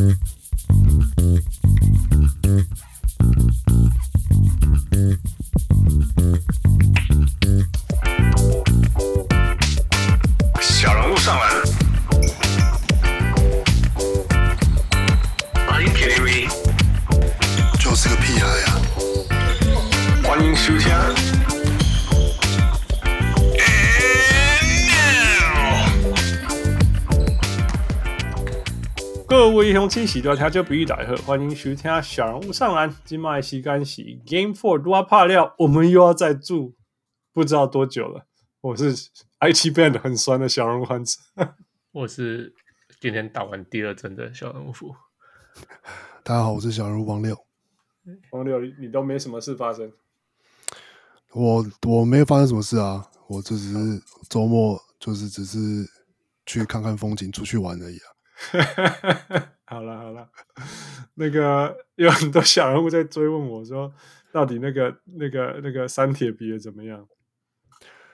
Mm-hmm. 各位乡亲，喜多听就不易来喝，欢迎收听小人物上篮。今麦时间是 Game Four 多怕料，我们又要再住不知道多久了。我是 IT Band 很酸的小人物汉子，我是今天打完第二针的小人物。大家好，我是小人物王六。王六，你都没什么事发生？我我没有发生什么事啊，我就只是周末就是只是去看看风景，出去玩而已啊。哈哈哈好了好了，那个有很多小人物在追问我说，到底那个那个那个三铁比的怎么样？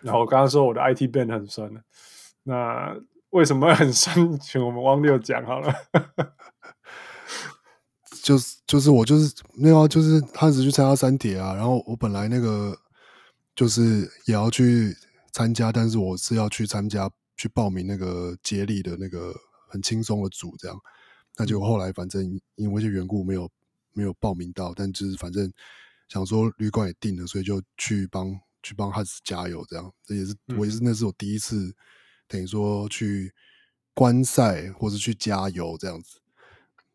然后我刚刚说我的 IT band 很酸的，那为什么很酸？请我们汪六讲好了。就是就是我就是没有啊，就是他只去参加三铁啊。然后我本来那个就是也要去参加，但是我是要去参加去报名那个接力的那个很轻松的组，这样。那就后来反正因为一些缘故没有没有报名到，但就是反正想说旅馆也定了，所以就去帮。去帮汉斯加油，这样这也是我也是那是我第一次，等于说去观赛或是去加油这样子，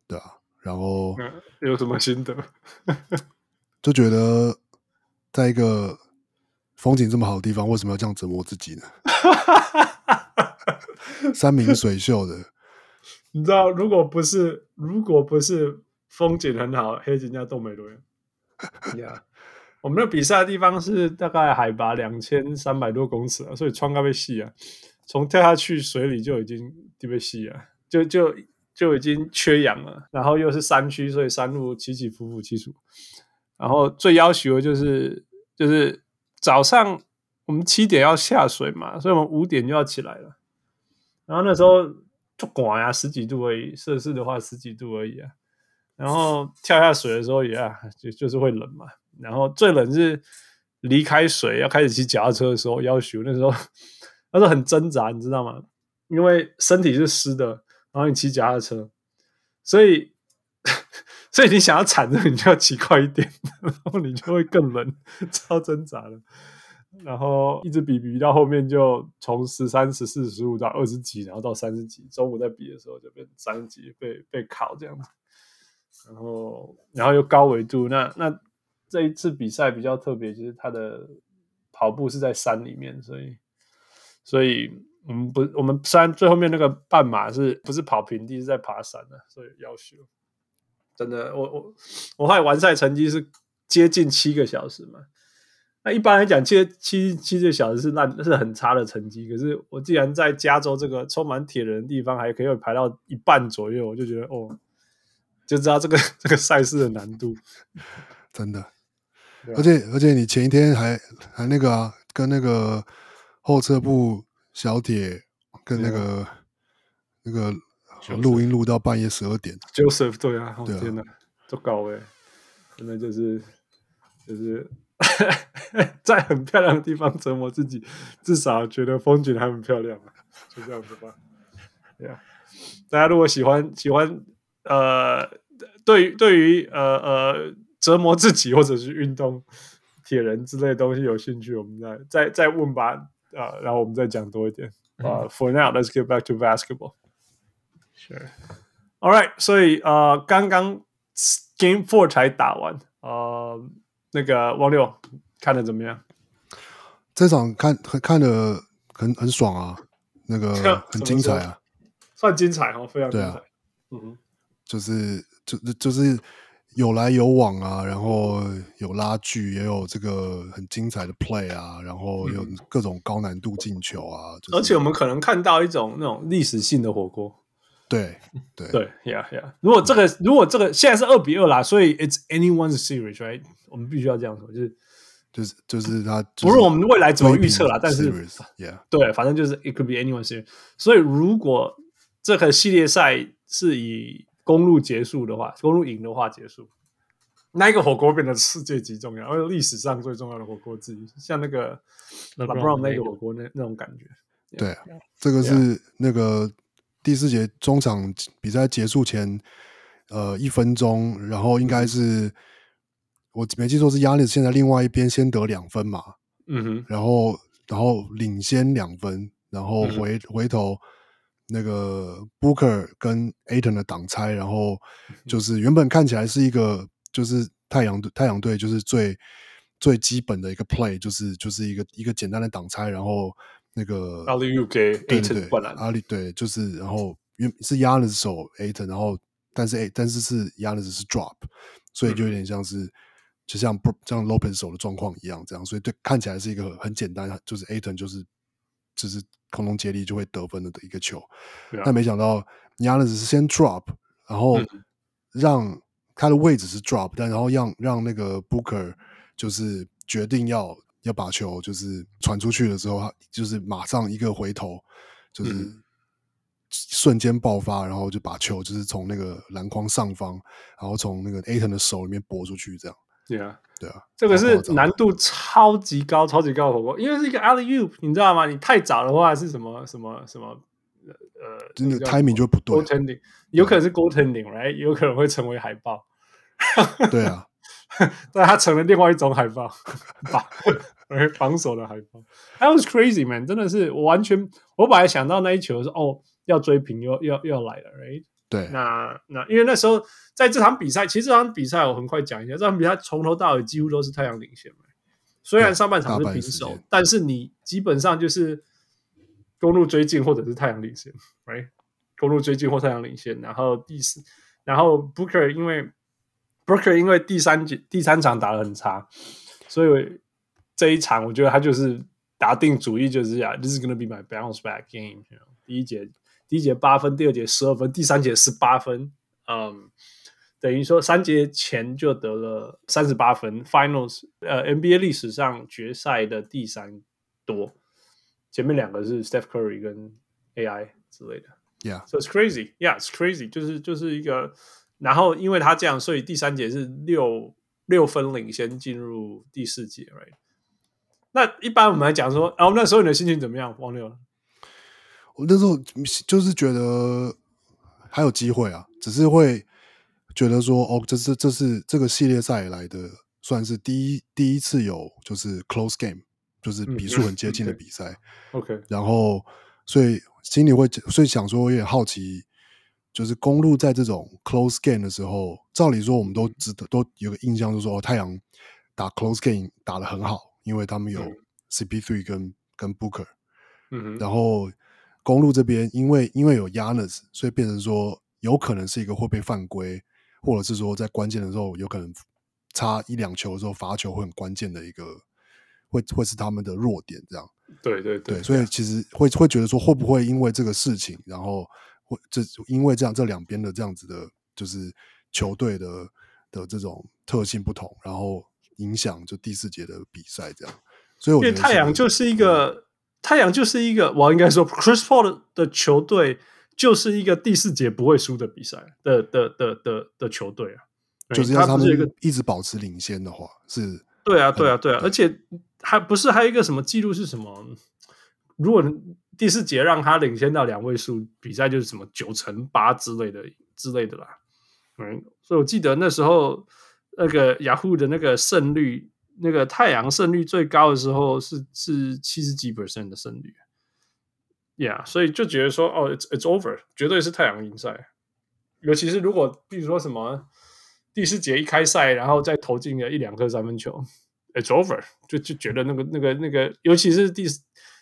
对啊，然后有什么心得？就觉得在一个风景这么好的地方，为什么要这样折磨自己呢？山明水秀的，你知道，如果不是如果不是风景很好，黑人家都没多远。呀我们的比赛的地方是大概海拔两千三百多公尺，所以穿高被吸啊，从跳下去水里就已经特别细啊，就就就已经缺氧了。然后又是山区，所以山路起起伏伏，起伏。然后最要求的就是就是早上我们七点要下水嘛，所以我们五点就要起来了。然后那时候就广呀，十几度而已，摄氏的话十几度而已啊。然后跳下水的时候也啊，就就是会冷嘛。然后最冷是离开水要开始骑脚踏车的时候，要求那时候 那时候很挣扎，你知道吗？因为身体是湿的，然后你骑脚踏车，所以 所以你想要铲着，你就要骑快一点，然后你就会更冷，超挣扎的。然后一直比比到后面就从十三、十四、十五到二十几，然后到三十几。中午在比的时候就变三十几，被被烤这样子。然后然后又高纬度，那那。这一次比赛比较特别，就是他的跑步是在山里面，所以，所以我们不，我们山最后面那个半马是不是跑平地，是在爬山的，所以要求真的，我我我后来完赛成绩是接近七个小时嘛。那一般来讲，七七七个小时是烂，是很差的成绩。可是我既然在加州这个充满铁人的地方，还可以排到一半左右，我就觉得哦，就知道这个这个赛事的难度，真的。而且而且你前一天还还那个啊，跟那个后撤步小铁跟那个那个录音录到半夜十二点，Joseph 对啊，对啊，天哪，糟糕哎，真的就是就是 在很漂亮的地方折磨自己，至少觉得风景还很漂亮啊，就这样子吧。对啊，大家如果喜欢喜欢呃，对于对于呃呃。折磨自己或者是运动铁人之类的东西有兴趣，我们再再再问吧啊、呃，然后我们再讲多一点啊。Uh, for now, let's get back to basketball. Sure. All right. 所以呃，刚刚 Game Four 才打完呃，那个王六看的怎么样？这场看看的很很爽啊，那个 很精彩啊，算精彩哦，非常精彩。啊、嗯，就是就就是。有来有往啊，然后有拉锯，也有这个很精彩的 play 啊，然后有各种高难度进球啊，嗯就是、而且我们可能看到一种那种历史性的火锅。对 对对，Yeah Yeah。如果这个如果这个现在是二比二啦，所以 It's anyone's series，right？我们必须要这样说，就是就是就是他不是我们未来怎么预测啦，但是 Yeah，对，反正就是 It could be anyone's series。所以如果这个系列赛是以公路结束的话，公路赢的话结束，那一个火锅变得世界级重要，而且历史上最重要的火锅之一，像那个 LeBron 那个火锅那那种感觉。对，yeah, 这个是那个第四节中场比赛结束前，呃，一分钟，然后应该是我没记错是亚尼斯现在另外一边先得两分嘛，嗯哼，然后然后领先两分，然后回、嗯、回头那个 Booker 跟 Ayton 的挡拆，然后就是原本看起来是一个就是太阳队太阳队就是最最基本的一个 play，就是就是一个一个简单的挡拆，然后。那个阿里又给 Ayton 灌篮，阿里对，就是然后因为是 Giannis 守 Ayton，然后但是 A 但是是 Giannis 是 drop，所以就有点像是、嗯、就像不像 Lopez 手的状况一样，这样，所以对看起来是一个很简单，就是 Ayton 就是就是空中接力就会得分的的一个球，啊、但没想到 Giannis 是先 drop，然后让他的位置是 drop，但然后让让那个 Booker 就是决定要。要把球就是传出去的时候，他就是马上一个回头，就是瞬间爆发，然后就把球就是从那个篮筐上方，然后从那个 Ayton 的手里面拨出去，这样。对啊，对啊，这个是难度超级高、超级高的火锅，因为是一个 alley-oop，你知道吗？你太早的话是什么什么什么呃，真的 timing 就不对，goaltending 有可能是 goaltending，right？有可能会成为海报。对啊。但他成了另外一种海豹，防 防守的海豹。That was crazy man，真的是我完全，我本来想到那一球是哦要追平又又要来了，right？对，那那因为那时候在这场比赛，其实这场比赛我很快讲一下，这场比赛从头到尾几乎都是太阳领先。虽然上半场是平手，但是你基本上就是公路追进或者是太阳领先，right？公路追进或太阳领先，然后第四，然后 Booker 因为。Booker 因为第三节第三场打的很差，所以这一场我觉得他就是打定主意，就是啊，This is gonna be my bounce back game。第一节第一节八分，第二节十二分，第三节十八分，嗯，等于说三节前就得了三十八分，Finals 呃 NBA 历史上决赛的第三多，前面两个是 Steph Curry 跟 AI 之类的，Yeah，so it's crazy，Yeah，it's crazy，就是就是一个。然后因为他这样，所以第三节是六六分领先进入第四节，right？那一般我们来讲说，哦，那时候你的心情怎么样，王六？我那时候就是觉得还有机会啊，只是会觉得说，哦，这是这是这个系列赛以来的算是第一第一次有就是 close game，就是比数很接近的比赛。嗯、OK，然后所以心里会所以想说，我也好奇。就是公路在这种 close game 的时候，照理说我们都知道都有个印象，就是说太阳打 close game 打得很好，因为他们有 CP3 跟、嗯、跟 Booker，嗯哼，然后公路这边因为因为有 Giannis，所以变成说有可能是一个会被犯规，或者是说在关键的时候有可能差一两球的时候罚球会很关键的一个，会会是他们的弱点，这样。对对对，对，所以其实会会觉得说会不会因为这个事情，然后。这因为这样，这两边的这样子的，就是球队的的这种特性不同，然后影响就第四节的比赛这样。所以我觉得因为太阳就是一个、嗯、太阳就是一个，我应该说，Chris Paul 的球队就是一个第四节不会输的比赛的的的的的球队啊。就是要他们一直保持领先的话，是。对啊，对啊，对啊，而且还不是还有一个什么记录是什么？如果第四节让他领先到两位数，比赛就是什么九乘八之类的之类的啦。嗯，所以我记得那时候那个雅虎的那个胜率，那个太阳胜率最高的时候是是七十几 percent 的胜率。Yeah，所以就觉得说哦，it's it's over，绝对是太阳赢赛。尤其是如果比如说什么第四节一开赛，然后再投进了一两颗三分球，it's over，就就觉得那个那个那个，尤其是第。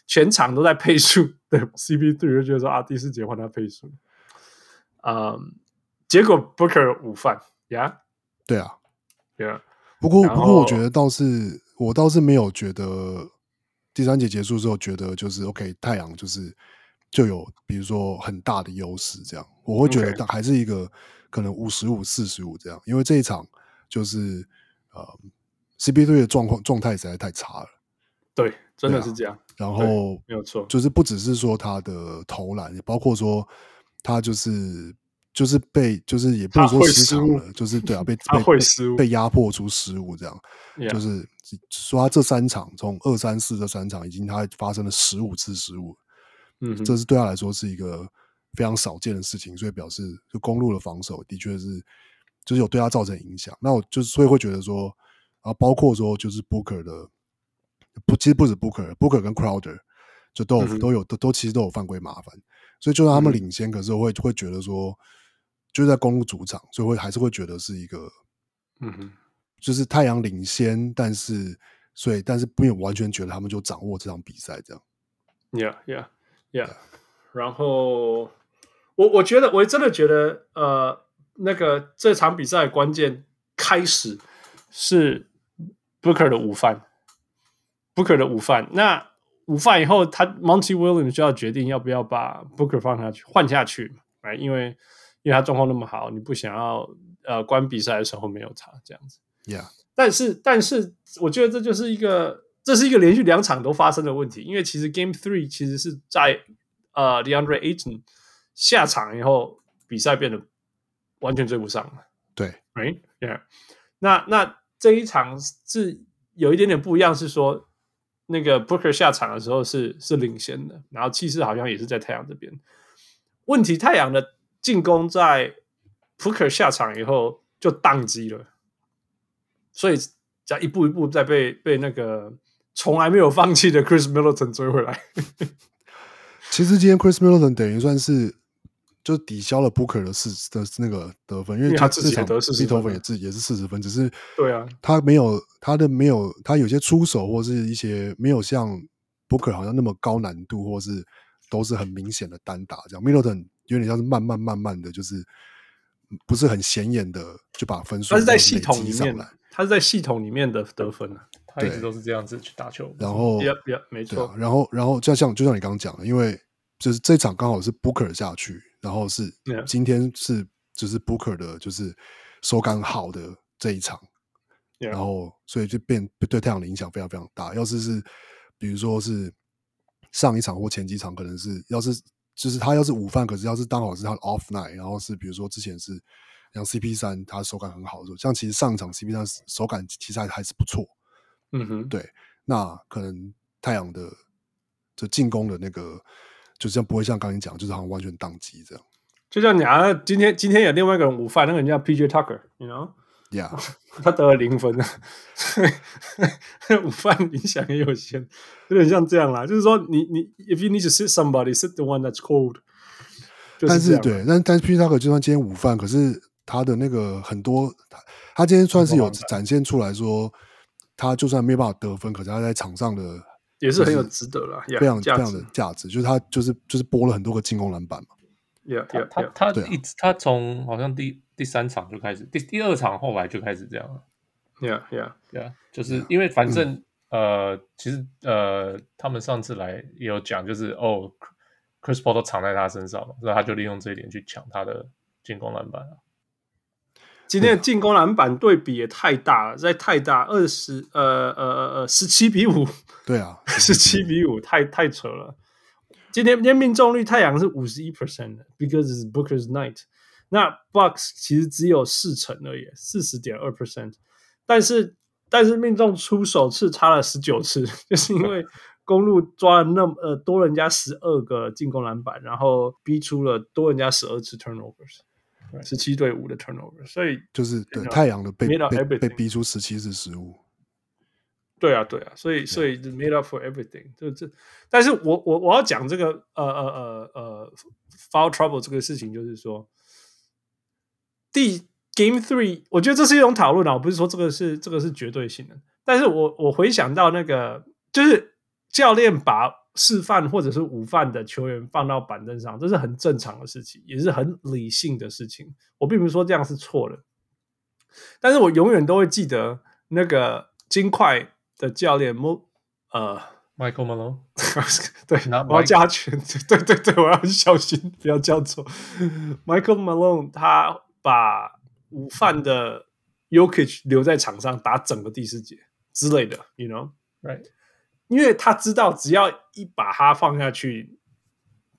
全场都在配速，对 CP3 就觉得说啊，第四节换他配速，嗯，结果 Booker 午饭呀，对啊，对啊。不过不过，我觉得倒是我倒是没有觉得第三节结束之后，觉得就是 OK，太阳就是就有比如说很大的优势这样，我会觉得还是一个可能五十五四十五这样，因为这一场就是呃 CP3 的状况状态实在太差了，对。真的是这样，啊、然后没有错，就是不只是说他的投篮，也包括说他就是就是被就是也不是说失常了，就是对啊，被他会失误被压迫出失误这样.就是说他这三场从二三四这三场已经他发生了十五次失误，嗯，这是对他来说是一个非常少见的事情，所以表示就公路的防守的确是就是有对他造成影响。那我就是所以会觉得说啊，包括说就是 Booker 的不，其实不止 Booker，Booker 跟 Crowder 就都有、嗯、都有都都其实都有犯规麻烦，所以就算他们领先，嗯、可是我会会觉得说。就在公路主场，所以会还是会觉得是一个，嗯哼，就是太阳领先，但是所以但是不有完全觉得他们就掌握这场比赛这样。Yeah, yeah, yeah. 然后我我觉得我真的觉得呃，那个这场比赛关键开始是 Booker 的午饭，Booker 的午饭。那午饭以后，他 Monty Williams 就要决定要不要把 Booker 放下去换下去，哎，因为。因为他状况那么好，你不想要呃关比赛的时候没有他这样子，Yeah。但是但是我觉得这就是一个这是一个连续两场都发生的问题，因为其实 Game Three 其实是在呃 DeAndre Ayton 下场以后，比赛变得完全追不上了。对，Right，Yeah。那那这一场是有一点点不一样，是说那个 Booker 下场的时候是是领先的，然后气势好像也是在太阳这边。问题太阳的。进攻在 Booker 下场以后就宕机了，所以再一步一步再被被那个从来没有放弃的 Chris Middleton 追回来。其实今天 Chris Middleton 等于算是就抵消了 Booker 的四的那个得分，因为他自己得四十分也自也是四十分，只是对啊，他没有他的没有他有些出手或是一些没有像 Booker 好像那么高难度，或是都是很明显的单打这样 Middleton。有点像是慢慢慢慢的就是不是很显眼的就把分数，他是在系统里面，他是在系统里面的得分啊，他一直都是这样子去打球。然后，Yep, yep, 没错。啊、然后，然后就像就像你刚刚讲的，因为就是这场刚好是 Booker 下去，然后是今天是就是 Booker 的，就是手感好的这一场.然后所以就变对太阳的影响非常非常大。要是是比如说是上一场或前几场，可能是要是。就是他要是午饭，可是要是刚好是他的 off night，然后是比如说之前是像 CP 三，他手感很好的时候，像其实上一场 CP 三手感其实还还是不错，嗯哼，对，那可能太阳的就进攻的那个，就这样不会像刚才讲，就是好像完全宕机这样。就像你啊，今天今天有另外一个人午饭，那个人叫 PJ Tucker，you know，yeah，他得了零分啊，午饭影响也有限，有点像这样啦。就是说你，你你，if you need to sit somebody, sit the one that's cold。但是对，但但 PJ Tucker 就算今天午饭，可是他的那个很多，他今天算是有展现出来说，他就算没办法得分，可是他在场上的也是很有值得了，非常非常的价值，就是他就是就是拨了很多个进攻篮板嘛。Yeah, yeah, yeah. 他他一直他从好像第第三场就开始，第第二场后来就开始这样了。Yeah, yeah, yeah. 就是因为反正呃，其实呃，他们上次来也有讲，就是哦，Chris Paul 都藏在他身上嘛，所以他就利用这一点去抢他的进攻篮板了。今天的进攻篮板对比也太大了，在太大二十呃呃呃呃十七比五。对啊，十七比五 太太扯了。今天今天命中率太阳是五十一 percent 的，because it's Booker's night。那 Bucks 其实只有四成而已，四十点二 percent。但是但是命中出手次差了十九次，就是因为公路抓了那么呃多人家十二个进攻篮板，然后逼出了多人家十二次 turnovers，十七对五的 turnovers。所以就是对太阳的被被被逼出十七次失误。对啊，对啊，所以所以 made up for everything，就这，但是我我我要讲这个呃呃呃呃 foul trouble 这个事情，就是说，第 game three，我觉得这是一种讨论啊，我不是说这个是这个是绝对性的，但是我我回想到那个，就是教练把示范或者是午饭的球员放到板凳上，这是很正常的事情，也是很理性的事情，我并不是说这样是错的，但是我永远都会记得那个金块。的教练莫呃，Michael Malone，对，我要加权，对对对，我要很小心，不要叫错。Michael Malone 他把午饭的 Jokic 留在场上打整个第四节之类的，you know，right？因为他知道只要一把他放下去，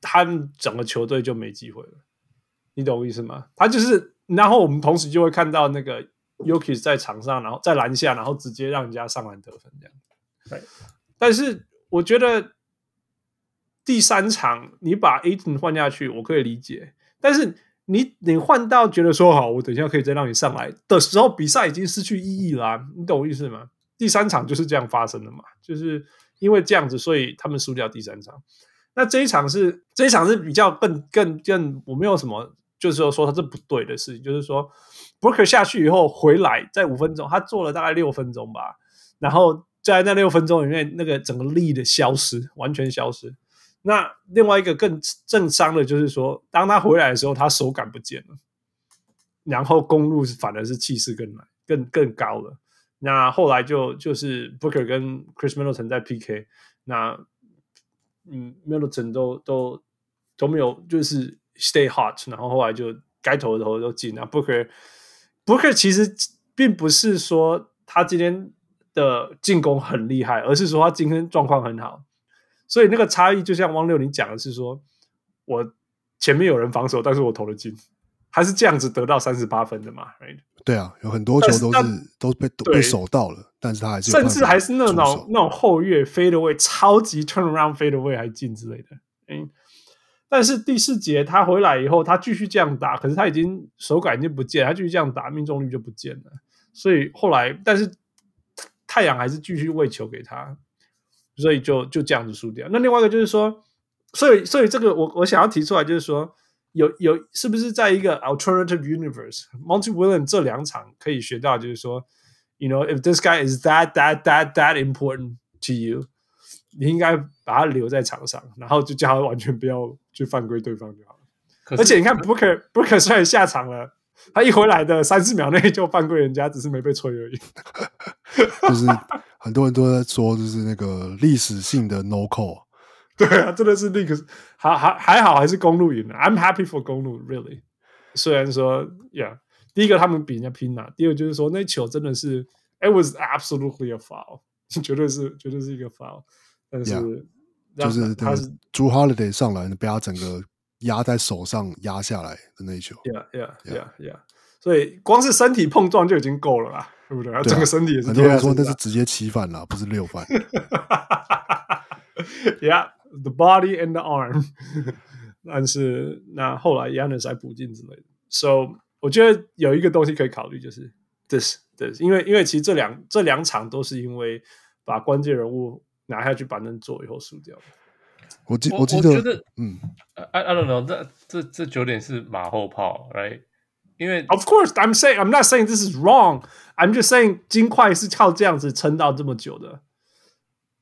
他们整个球队就没机会了。你懂我意思吗？他就是，然后我们同时就会看到那个 Jokic 在场上，然后在篮下，然后直接让人家上篮得分这样。对，但是我觉得第三场你把 Ayton 换下去，我可以理解，但是。你你换到觉得说好，我等一下可以再让你上来的时候，比赛已经失去意义了啊，你懂我意思吗？第三场就是这样发生的嘛，就是因为这样子，所以他们输掉第三场。那这一场是这一场是比较更更更，我没有什么，就是说说他这不对的事情，就是说 Booker 下去以后回来，在五分钟，他做了大概六分钟吧，然后在那六分钟里面，那个整个力的消失，完全消失。那另外一个更正伤的就是说，当他回来的时候，他手感不见了，然后公路反而是气势更来更更高了。那后来就就是 Booker 跟 Chris Middleton 在 PK，那嗯 Middleton 都都都没有就是 stay hot，然后后来就该投的投都进。那 Booker Booker 其实并不是说他今天的进攻很厉害，而是说他今天状况很好。所以那个差异就像汪六你讲的是说，我前面有人防守，但是我投了进，还是这样子得到三十八分的嘛？Right? 对啊，有很多球都是，是都被都被守到了，但是他还是甚至还是那种那种后跃 fade away 超级 turn around fade away 还进之类的。嗯，但是第四节他回来以后，他继续这样打，可是他已经手感已经不见，他继续这样打，命中率就不见了。所以后来，但是太阳还是继续喂球给他。所以就就这样子输掉。那另外一个就是说，所以所以这个我我想要提出来就是说，有有是不是在一个 alternative universe，Monty Williams 这两场可以学到，就是说，you know if this guy is that that that that important to you，你应该把他留在场上，然后就叫他完全不要去犯规对方就好了。而且你看 Booker Booker 虽然下场了，他一回来的三四秒内就犯规人家，只是没被吹而已。就是。很多人都在说，就是那个历史性的 no call，对啊，真的是那个还还还好，还是公路赢了。I'm happy for 公路，really。虽然说，Yeah，第一个他们比人家拼了，第二个就是说那球真的是，It was absolutely a foul，绝对是绝对是一个 foul。但是 yeah, 就是他是 Jrue Holiday 上来被他整个压在手上压下来的那一球。Yeah，Yeah，Yeah，Yeah。所以光是身体碰撞就已经够了啦。对不对？整个身体也是。很多人说那是直接七犯了，不是六犯。Yeah, the body and the arm。但是那后来 Giannis 还补进之类的。So 我觉得有一个东西可以考虑，就是 this this，因为因为其实这两这两场都是因为把关键人物拿下去板凳坐以后输掉。我记我记得，我得嗯，I I don't know，这这这九点是马后炮，right？因为 Of course, I'm saying I'm not saying this is wrong. I'm just saying 金块是靠这样子撑到这么久的，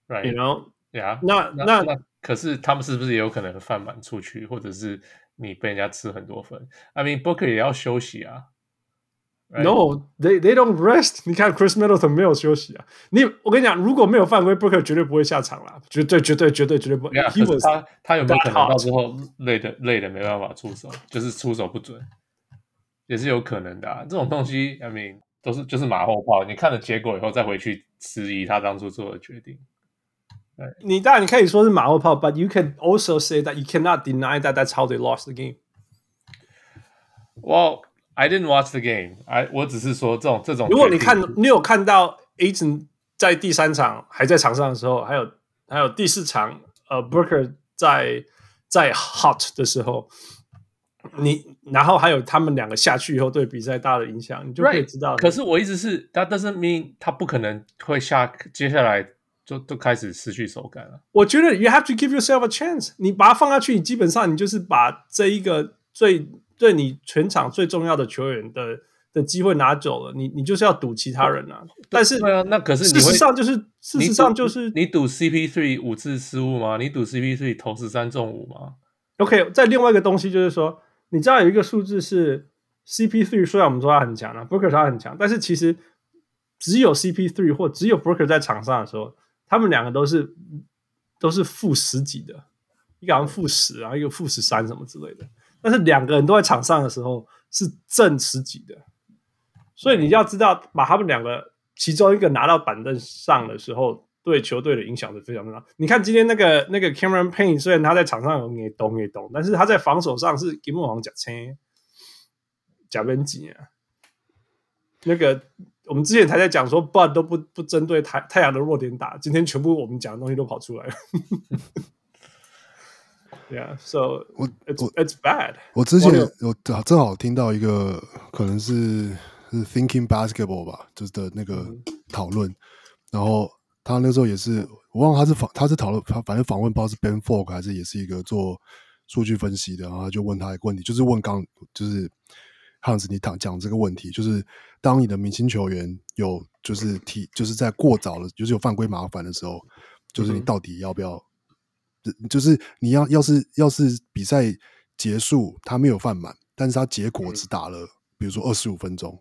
Right? You know? Yeah. 那那，那，那 可是他们是不是也有可能犯满出去，或者是你被人家吃很多分？I mean, Booker 也要休息啊。Right? No, they they don't rest. 你看 Chris Middleton 没有休息啊。你我跟你讲，如果没有犯规，Booker 绝对不会下场啦，绝对绝对绝对绝对不会。Yeah, 可是他他有没有可能到之后累的累的没办法出手，就是出手不准？也是有可能的啊，这种东西，I mean，都是就是马后炮。你看了结果以后，再回去质疑他当初做的决定。对，你当然你可以说是马后炮，but you can also say that you cannot deny that that's how they lost the game. Well, I didn't watch the game. I 我只是说这种这种。如果你看，你有看到 a g e n 在第三场还在场上的时候，还有还有第四场，呃，Booker 在在 hot 的时候。你然后还有他们两个下去以后对比赛大的影响，你就可以知道。Right. 可是我意思是，他但是明他不可能会下，接下来就都开始失去手感了。我觉得 you have to give yourself a chance。你把它放下去，你基本上你就是把这一个最对你全场最重要的球员的的机会拿走了。你你就是要赌其他人啊。但是对啊，那可是事实上就是事实上就是你赌 CP3 五次失误吗？你赌 CP3 投十三中五吗？OK，在另外一个东西就是说。你知道有一个数字是 CP3，虽然我们说他很强啊，Booker 他很强，但是其实只有 CP3 或只有 Booker 在场上的时候，他们两个都是都是负十几的，一个好像负十啊，一个负十三什么之类的。但是两个人都在场上的时候是正十几的，所以你要知道，把他们两个其中一个拿到板凳上的时候。对球队的影响是非常大。你看今天那个那个 Cameron Payne，虽然他在场上有点咚也咚，但是他在防守上是根本往讲车。假边几啊？那个我们之前才在讲说，Bud 都不不针对太太阳的弱点打，今天全部我们讲的东西都跑出来了。Yeah, so 我 it's 我 it's bad。我之前有有正好听到一个可能是是 Thinking Basketball 吧，就是的那个讨论，然后他那时候也是我忘了他是访他是讨论他反正访问不知道是 Ben Folk 还是也是一个做数据分析的，然后他就问他一个问题，就是问刚就是汉斯你讲讲这个问题，就是当你的明星球员有就是提就是在过早的，就是有犯规麻烦的时候，就是你到底要不要？就是你要要是要是比赛结束他没有犯满，但是他结果只打了，比如说二十五分钟，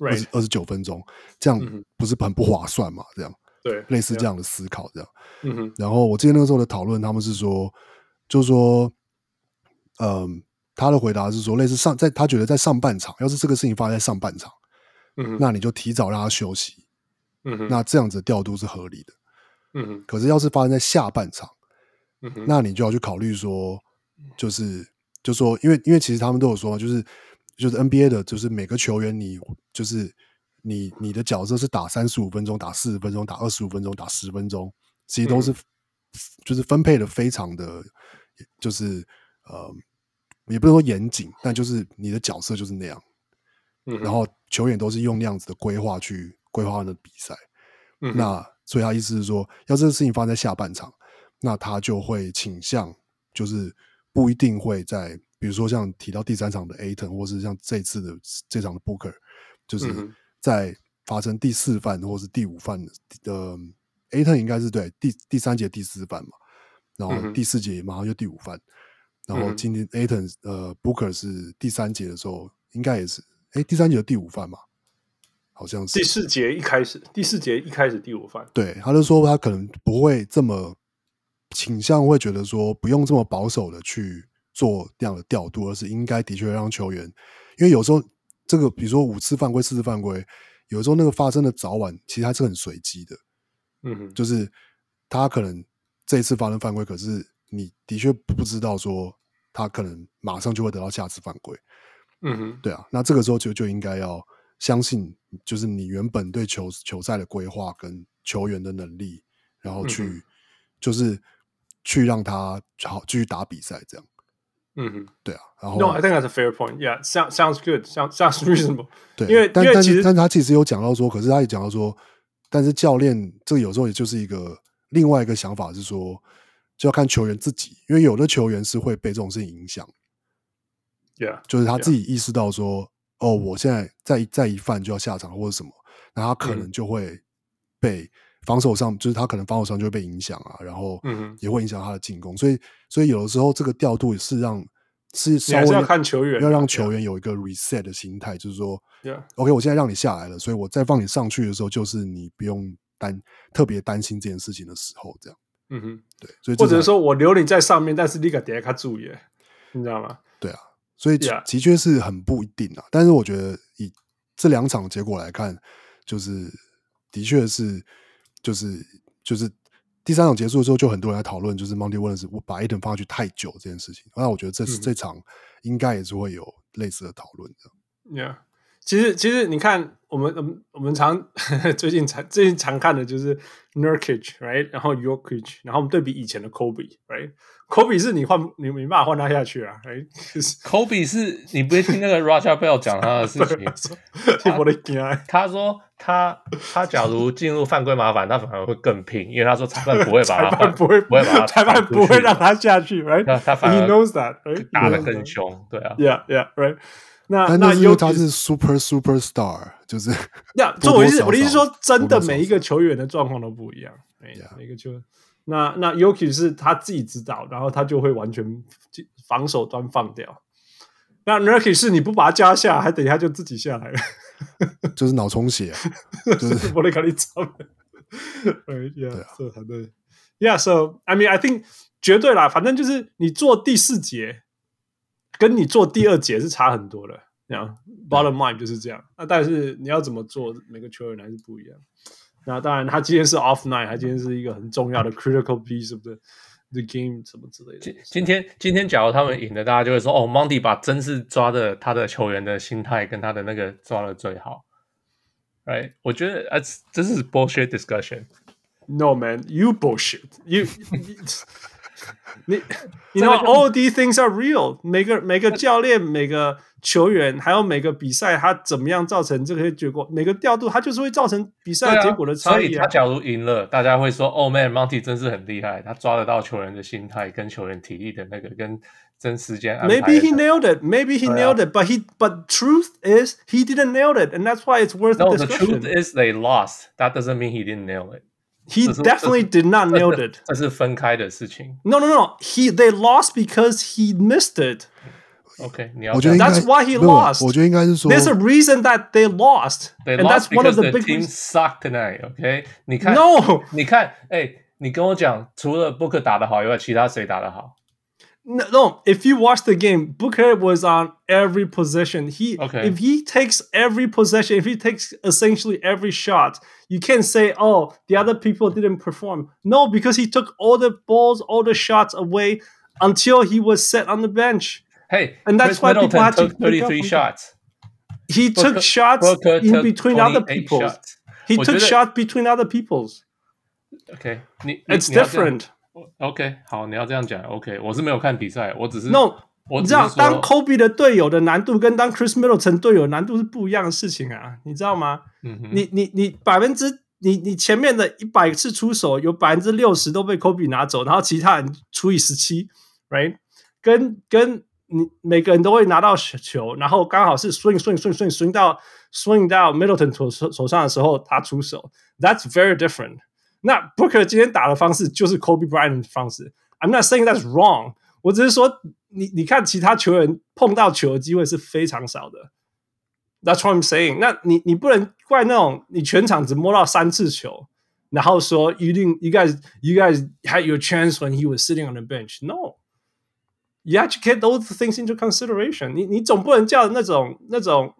二十二十九分钟，这样不是很不划算嘛？这样对，类似这样的思考这样。嗯哼。然后我记得那个时候的讨论，他们是说，就是说，嗯，他的回答是说，类似上在他觉得在上半场，要是这个事情发生在上半场，嗯，那你就提早让他休息，嗯，那这样子的调度是合理的，嗯。可是要是发生在下半场，那你就要去考虑说，就是，就说，因为，因为其实他们都有说，就是，就是 NBA 的，就是每个球员，你就是你你的角色是打三十五分钟，打四十分钟，打二十五分钟，打十分钟，其实都是，就是分配的非常的，就是呃，也不能说严谨，但就是你的角色就是那样，然后球员都是用那样子的规划去规划的比赛，那所以他意思是说，要这个事情发生在下半场。那他就会倾向，就是不一定会在，比如说像提到第三场的 Ayton，或是像这次的这场的 Booker，就是在发生第四犯或是第五犯的、嗯、Ayton 应该是对第第三节第四犯嘛，然后第四节马上就第五犯，然后今天 Ayton 呃 Booker 是第三节的时候应该也是，哎第三节的第五犯嘛，好像是第四节一开始，第四节一开始第五犯，对，他就说他可能不会这么。倾向会觉得说不用这么保守的去做这样的调度，而是应该的确让球员，因为有时候这个比如说五次犯规、四次犯规，有时候那个发生的早晚其实还是很随机的。嗯哼，就是他可能这一次发生犯规，可是你的确不知道说他可能马上就会得到下次犯规。嗯哼，对啊，那这个时候就就应该要相信，就是你原本对球球赛的规划跟球员的能力，然后去就是。去让他好继续打比赛，这样，嗯哼，对啊，然后 No, I think that's a fair point. Yeah, sounds sounds good. Sounds sounds reasonable. 对，因为但因为其实但他其实有讲到说，可是他也讲到说，但是教练这个有时候也就是一个另外一个想法是说，就要看球员自己，因为有的球员是会被这种事情影响，Yeah，就是他自己意识到说.哦，我现在再再一犯就要下场或者什么，那他可能就会被。嗯防守上就是他可能防守上就会被影响啊，然后也会影响他的进攻，嗯、所以所以有的时候这个调度也是让是稍微要看球员，要让球员有一个 reset 的心态.就是说，OK，我现在让你下来了，所以我再放你上去的时候，就是你不用担特别担心这件事情的时候，这样，嗯哼，对，所以或者说我留你在上面，但是你给底下注意，你知道吗？对啊，所以的确是很不一定啊，但是我觉得以这两场结果来看，就是的确是。就是就是第三场结束的时候，就很多人在讨论，就是 Monty Williams 我把 Aiden 放下去太久这件事情。那我觉得这、嗯、这场应该也是会有类似的讨论的。Yeah，其实其实你看，我们我们我们常 最近常最近常看的就是 Nurkic，right？然后 Yorkic，然后我们对比以前的 Kobe，right？Kobe 是你换你没办法换他下去啊，right？Kobe 是你不会听那个 Raja Bell 讲他的事情，听我的天，他说他他假如进入犯规麻烦，他反而会更拼，因为他说裁判不会把他裁判不会不会把他裁判不会让他下去，right？他他反而 He knows that，right？打得更凶，对啊，Yeah Yeah，right？那那因为他是 Super Superstar，就是呀，这我意思我的意思说，真的每一个球员的状况都不一样，每每个球员。那那 Jokic 是他自己知道，然后他就会完全防守端放掉。那 Nurkic 是你不把他加下，还等一下就自己下来了，就是脑充血，就是我得跟你讲。对呀，这很对。Yeah，so I mean I think 绝对啦，反正就是你做第四节，跟你做第二节是差很多的。这样 bottom line 就是这样。那但是你要怎么做，每个球员还是不一样。那当然，他今天是 off night，他今天是一个很重要的 critical piece of the the game 什么之类的。今今天今天假如他们赢了，大家就会说哦，Monty 把真是抓的他的球员的心态跟他的那个抓的最好。Right？我觉得啊，这是 bullshit discussion。No man, you bullshit. You. 你，you know all these things are real 每。每个每个教练、每个球员，还有每个比赛，他怎么样造成这些结果？每个调度，他就是会造成比赛结果的差异、啊啊。所以他假如赢了，大家会说：“哦，Man，Monty 真是很厉害，他抓得到球员的心态跟球员体力的那个跟真时间安排。” Maybe he nailed it. Maybe he nailed it. But he, but truth is he didn't nail it, and that's why it's worth no, the discussion. The truth is they lost. That doesn't mean he didn't nail it. He definitely did not nail it. 这是分开的事情。No, no, no. He they lost because he missed it. OK，我觉得 That's why he lost. 我觉得应该是说，There's a reason that they lost. They and lost that's one of the big big teams suck tonight. OK，你看，No，你看，哎，你跟我讲，除了 Booker 打得好以外，其他谁打得好 ？No, no, if you watch the game, Booker was on every possession. He okay. if he takes every possession, if he takes essentially every shot, you can't say, "Oh, the other people didn't perform." No, because he took all the balls, all the shots away until he was set on the bench. Hey, and that's Chris why Middleton people had took to 33 shots. He Booker, took shots Booker in took between other people. He took shots between other people's. Okay, it's different. OK，好，你要这样讲，OK，我是没有看比赛，我只是 No，我你知道当 Kobe 的队友的难度跟当 Chris Middleton 队友的难度是不一样的事情啊，你知道吗？嗯哼，你你你百分之你你前面的一百次出手有百分之六十都被 Kobe 拿走，然后其他人除以十七，right？跟跟你每个人都会拿到球，然后刚好是 swing swing swing swing swing 到 swing 到 Middleton 手手上的时候他出手，That's very different。那 Booker 今天打的方式就是 Kobe Bryant 的方式。I'm not saying that's wrong，我只是说你你看其他球员碰到球的机会是非常少的。That's what I'm saying。那你你不能怪那种你全场只摸到三次球，然后说一定 you guys you guys had your chance when he was sitting on the bench。No，you have to get those things into consideration 你。你你总不能叫那种那种。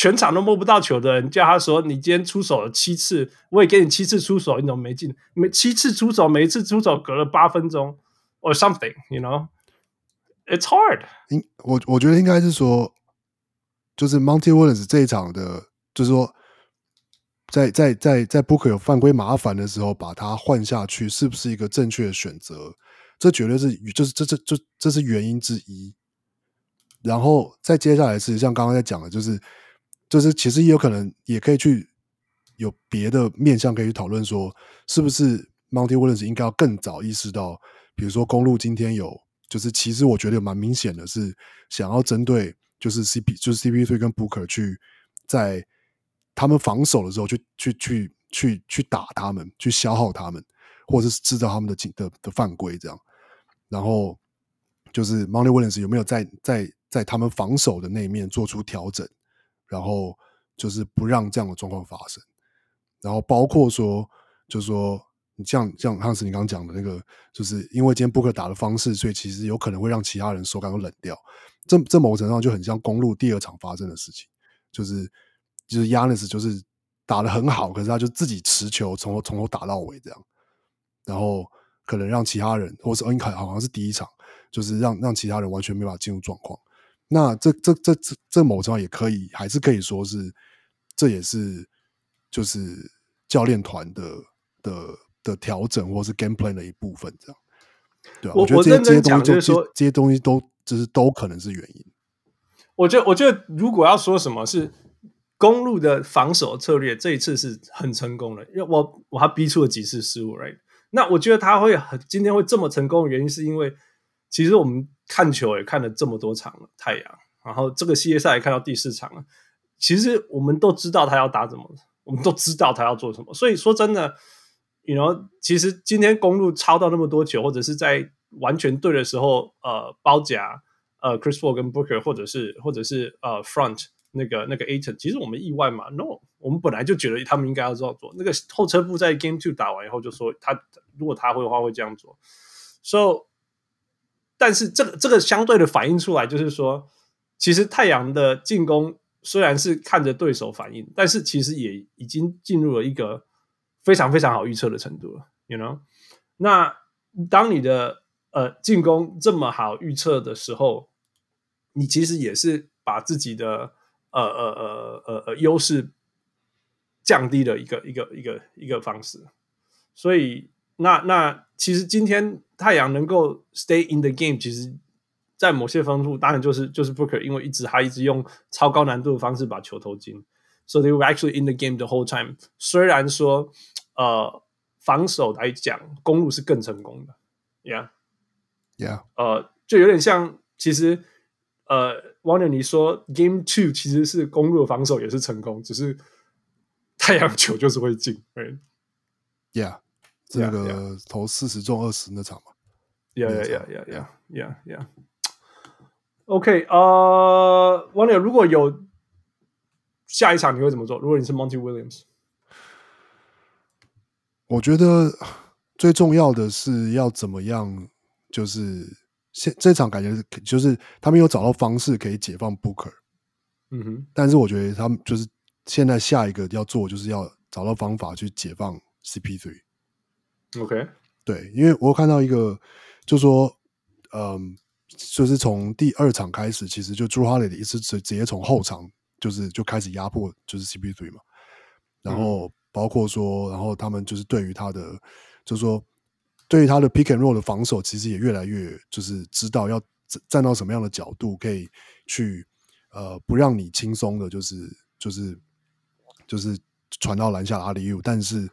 全场都摸不到球的人，叫他说：“你今天出手了七次，我也给你七次出手，你怎么没进？每七次出手，每一次出手隔了八分钟，or something，you know？It's hard。应我我觉得应该是说，就是 Monty Williams 这一场的，就是说，在在在在 Book 有犯规麻烦的时候，把他换下去，是不是一个正确的选择？这绝对是，就是这这这这是原因之一。然后再接下来是像刚刚在讲的，就是。就是其实也有可能，也可以去有别的面向可以去讨论，说是不是 Monty Williams 应该要更早意识到，比如说公路今天有，就是其实我觉得蛮明显的是想要针对就是 CP 就是 CP3 跟 Booker 去在他们防守的时候去去去去去打他们，去消耗他们，或者是制造他们的的的犯规这样。然后就是 Monty Williams 有没有在在在他们防守的那一面做出调整？然后就是不让这样的状况发生，然后包括说，就是说，你像像汉斯你刚刚讲的那个，就是因为今天布克打的方式，所以其实有可能会让其他人手感都冷掉。这这某种程度上就很像公路第二场发生的事情，就是就是 Giannis 就是打得很好，可是他就自己持球从头从头打到尾这样，然后可能让其他人，或是恩凯好像是第一场，就是让让其他人完全没办法进入状况。那这这这这这某种也可以，还是可以说是，这也是就是教练团的的的调整，或是 game plan 的一部分，这样，对啊？我，我觉得这些这些东西就是说，这些东西都就是都可能是原因。我觉得，我觉得如果要说什么是公路的防守策略，这一次是很成功的，因为我我还逼出了几次失误，right？那我觉得他会很今天会这么成功的原因，是因为其实我们。看球也看了这么多场了，太阳，然后这个系列赛也看到第四场了。其实我们都知道他要打什么，我们都知道他要做什么。所以说真的，you know，其实今天公路抄到那么多球，或者是在完全对的时候，呃，包夹呃，Chris Paul 跟 Booker，或者是或者是呃，Front 那个那个 Aton，其实我们意外嘛？No，我们本来就觉得他们应该要这样做。那个后撤步在 Game Two 打完以后就说他如果他会的话会这样做。So 但是这个这个相对的反映出来，就是说，其实太阳的进攻虽然是看着对手反应，但是其实也已经进入了一个非常非常好预测的程度了，you know？那当你的呃进攻这么好预测的时候，你其实也是把自己的呃呃呃呃呃优势降低的一个一个一个一个方式。所以那那其实今天太阳能够 stay in the game，其实，在某些方面当然就是就是 Booker，因为一直他一直用超高难度的方式把球投进。So they were actually in the game the whole time。虽然说，呃，防守来讲，公路是更成功的，Yeah，Yeah，呃，就有点像，其实，呃，Warner 你说 Game Two 其实是公路的防守也是成功，只是太阳球就是会进，对，Yeah，这个投四十中二十那场嘛，Yeah，Yeah，Yeah，Yeah，Yeah，Yeah，Yeah。OK，呃，Warner 如果有。下一场你会怎么做？如果你是 Monty Williams，我觉得最重要的是要怎么样，就是现这场感觉就是他们有找到方式可以解放 Booker，嗯哼，但是我觉得他们就是现在下一个要做，就是要找到方法去解放 CP3。OK，对，因为我看到一个，就说，嗯，就是从第二场开始，其实就 Jrue Holiday 一直直直接从后场。就是就开始压迫，就是 CP3 嘛，然后包括说，然后他们就是对于他的，就是说对于他的 pick and roll 的防守，其实也越来越就是知道要站到什么样的角度，可以去呃不让你轻松的，就是就是就是传到篮下的 alley-oop，但是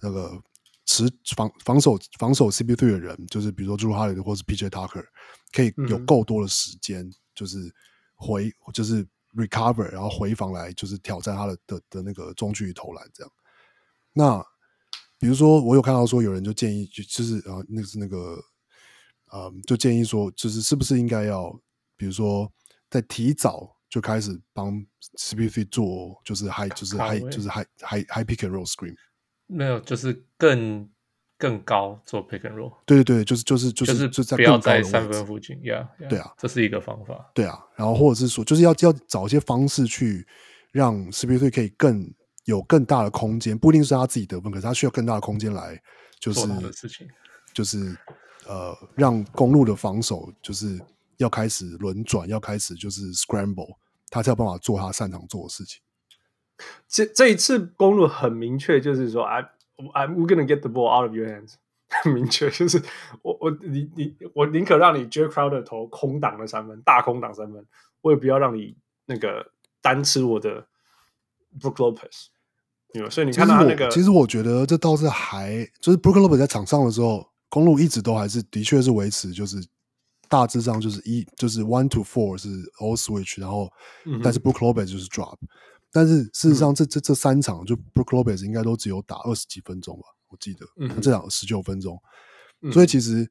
那个持防防守防守 CP3 的人，就是比如说 Jrue Holiday 或是 PJ Tucker，可以有够多的时间，就是回就是。recover，然后回防来就是挑战他的的的那个中距离投篮这样。那比如说，我有看到说有人就建议，就就是啊，那是那个，嗯，就建议说，就是是不是应该要，比如说在提早就开始帮 CP3 做，就是 high，就是 high，就是 high high high pick and roll screen。没有，就是更。更高做 pick and roll，对对对，就是就是就是就在不要在三分附近，Yeah，对啊，这是一个方法，对啊，然后或者是说，就是要要找一些方式去让 CP3 可以更有更大的空间，不一定是他自己得分，可是他需要更大的空间来就是做他的事情，就是呃，让公路的防守就是要开始轮转，要开始就是 scramble，他才有办法做他擅长做的事情。这这一次公路很明确，就是说，I。I'm gonna get the ball out of your hands。很明确，就是我我你你我宁可让你 Jae Crowder 投空档的三分，大空档三分，我也不要让你那个单吃我的 Brook Lopez。所以你看到那个，其实我觉得这倒是还就是 Brook Lopez 在场上的时候，公路一直都还是的确是维持就是大致上就是一就是 one to four 是 all switch，然后、嗯、但是 Brook Lopez 就是 drop。但是事实上这，这这这三场就 Brook Lopez 应该都只有打二十几分钟吧，我记得，嗯、这场十九分钟，嗯、所以其实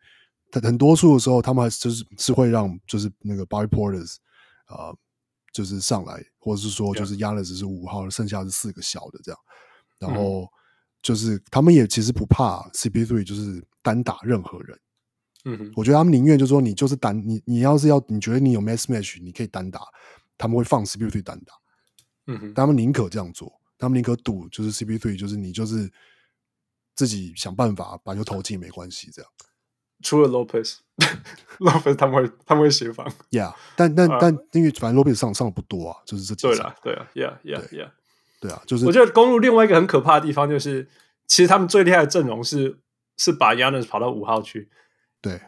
很很多数的时候，他们还是就是是会让就是那个 Bobby Portis 啊、呃，就是上来，或者是说就是 Giannis 是五号，剩下是四个小的这样，然后就是他们也其实不怕 CP3 就是单打任何人，嗯哼，我觉得他们宁愿就是说你就是单你你要是要你觉得你有 mismatch 你可以单打，他们会放 CP3 单打。嗯哼，他们宁可这样做，他们宁可赌，就是 CP3，就是你就是自己想办法把球投进没关系，这样。除了 Lopez，Lopez 他们会他们会协防，Yeah，但但、uh, 但因为反正 Lopez 上上的不多啊，就是这几对了，对啊，Yeah Yeah Yeah，对啊，就是我觉得公路另外一个很可怕的地方就是，其实他们最厉害的阵容是是把 Giannis 跑到五号去，对，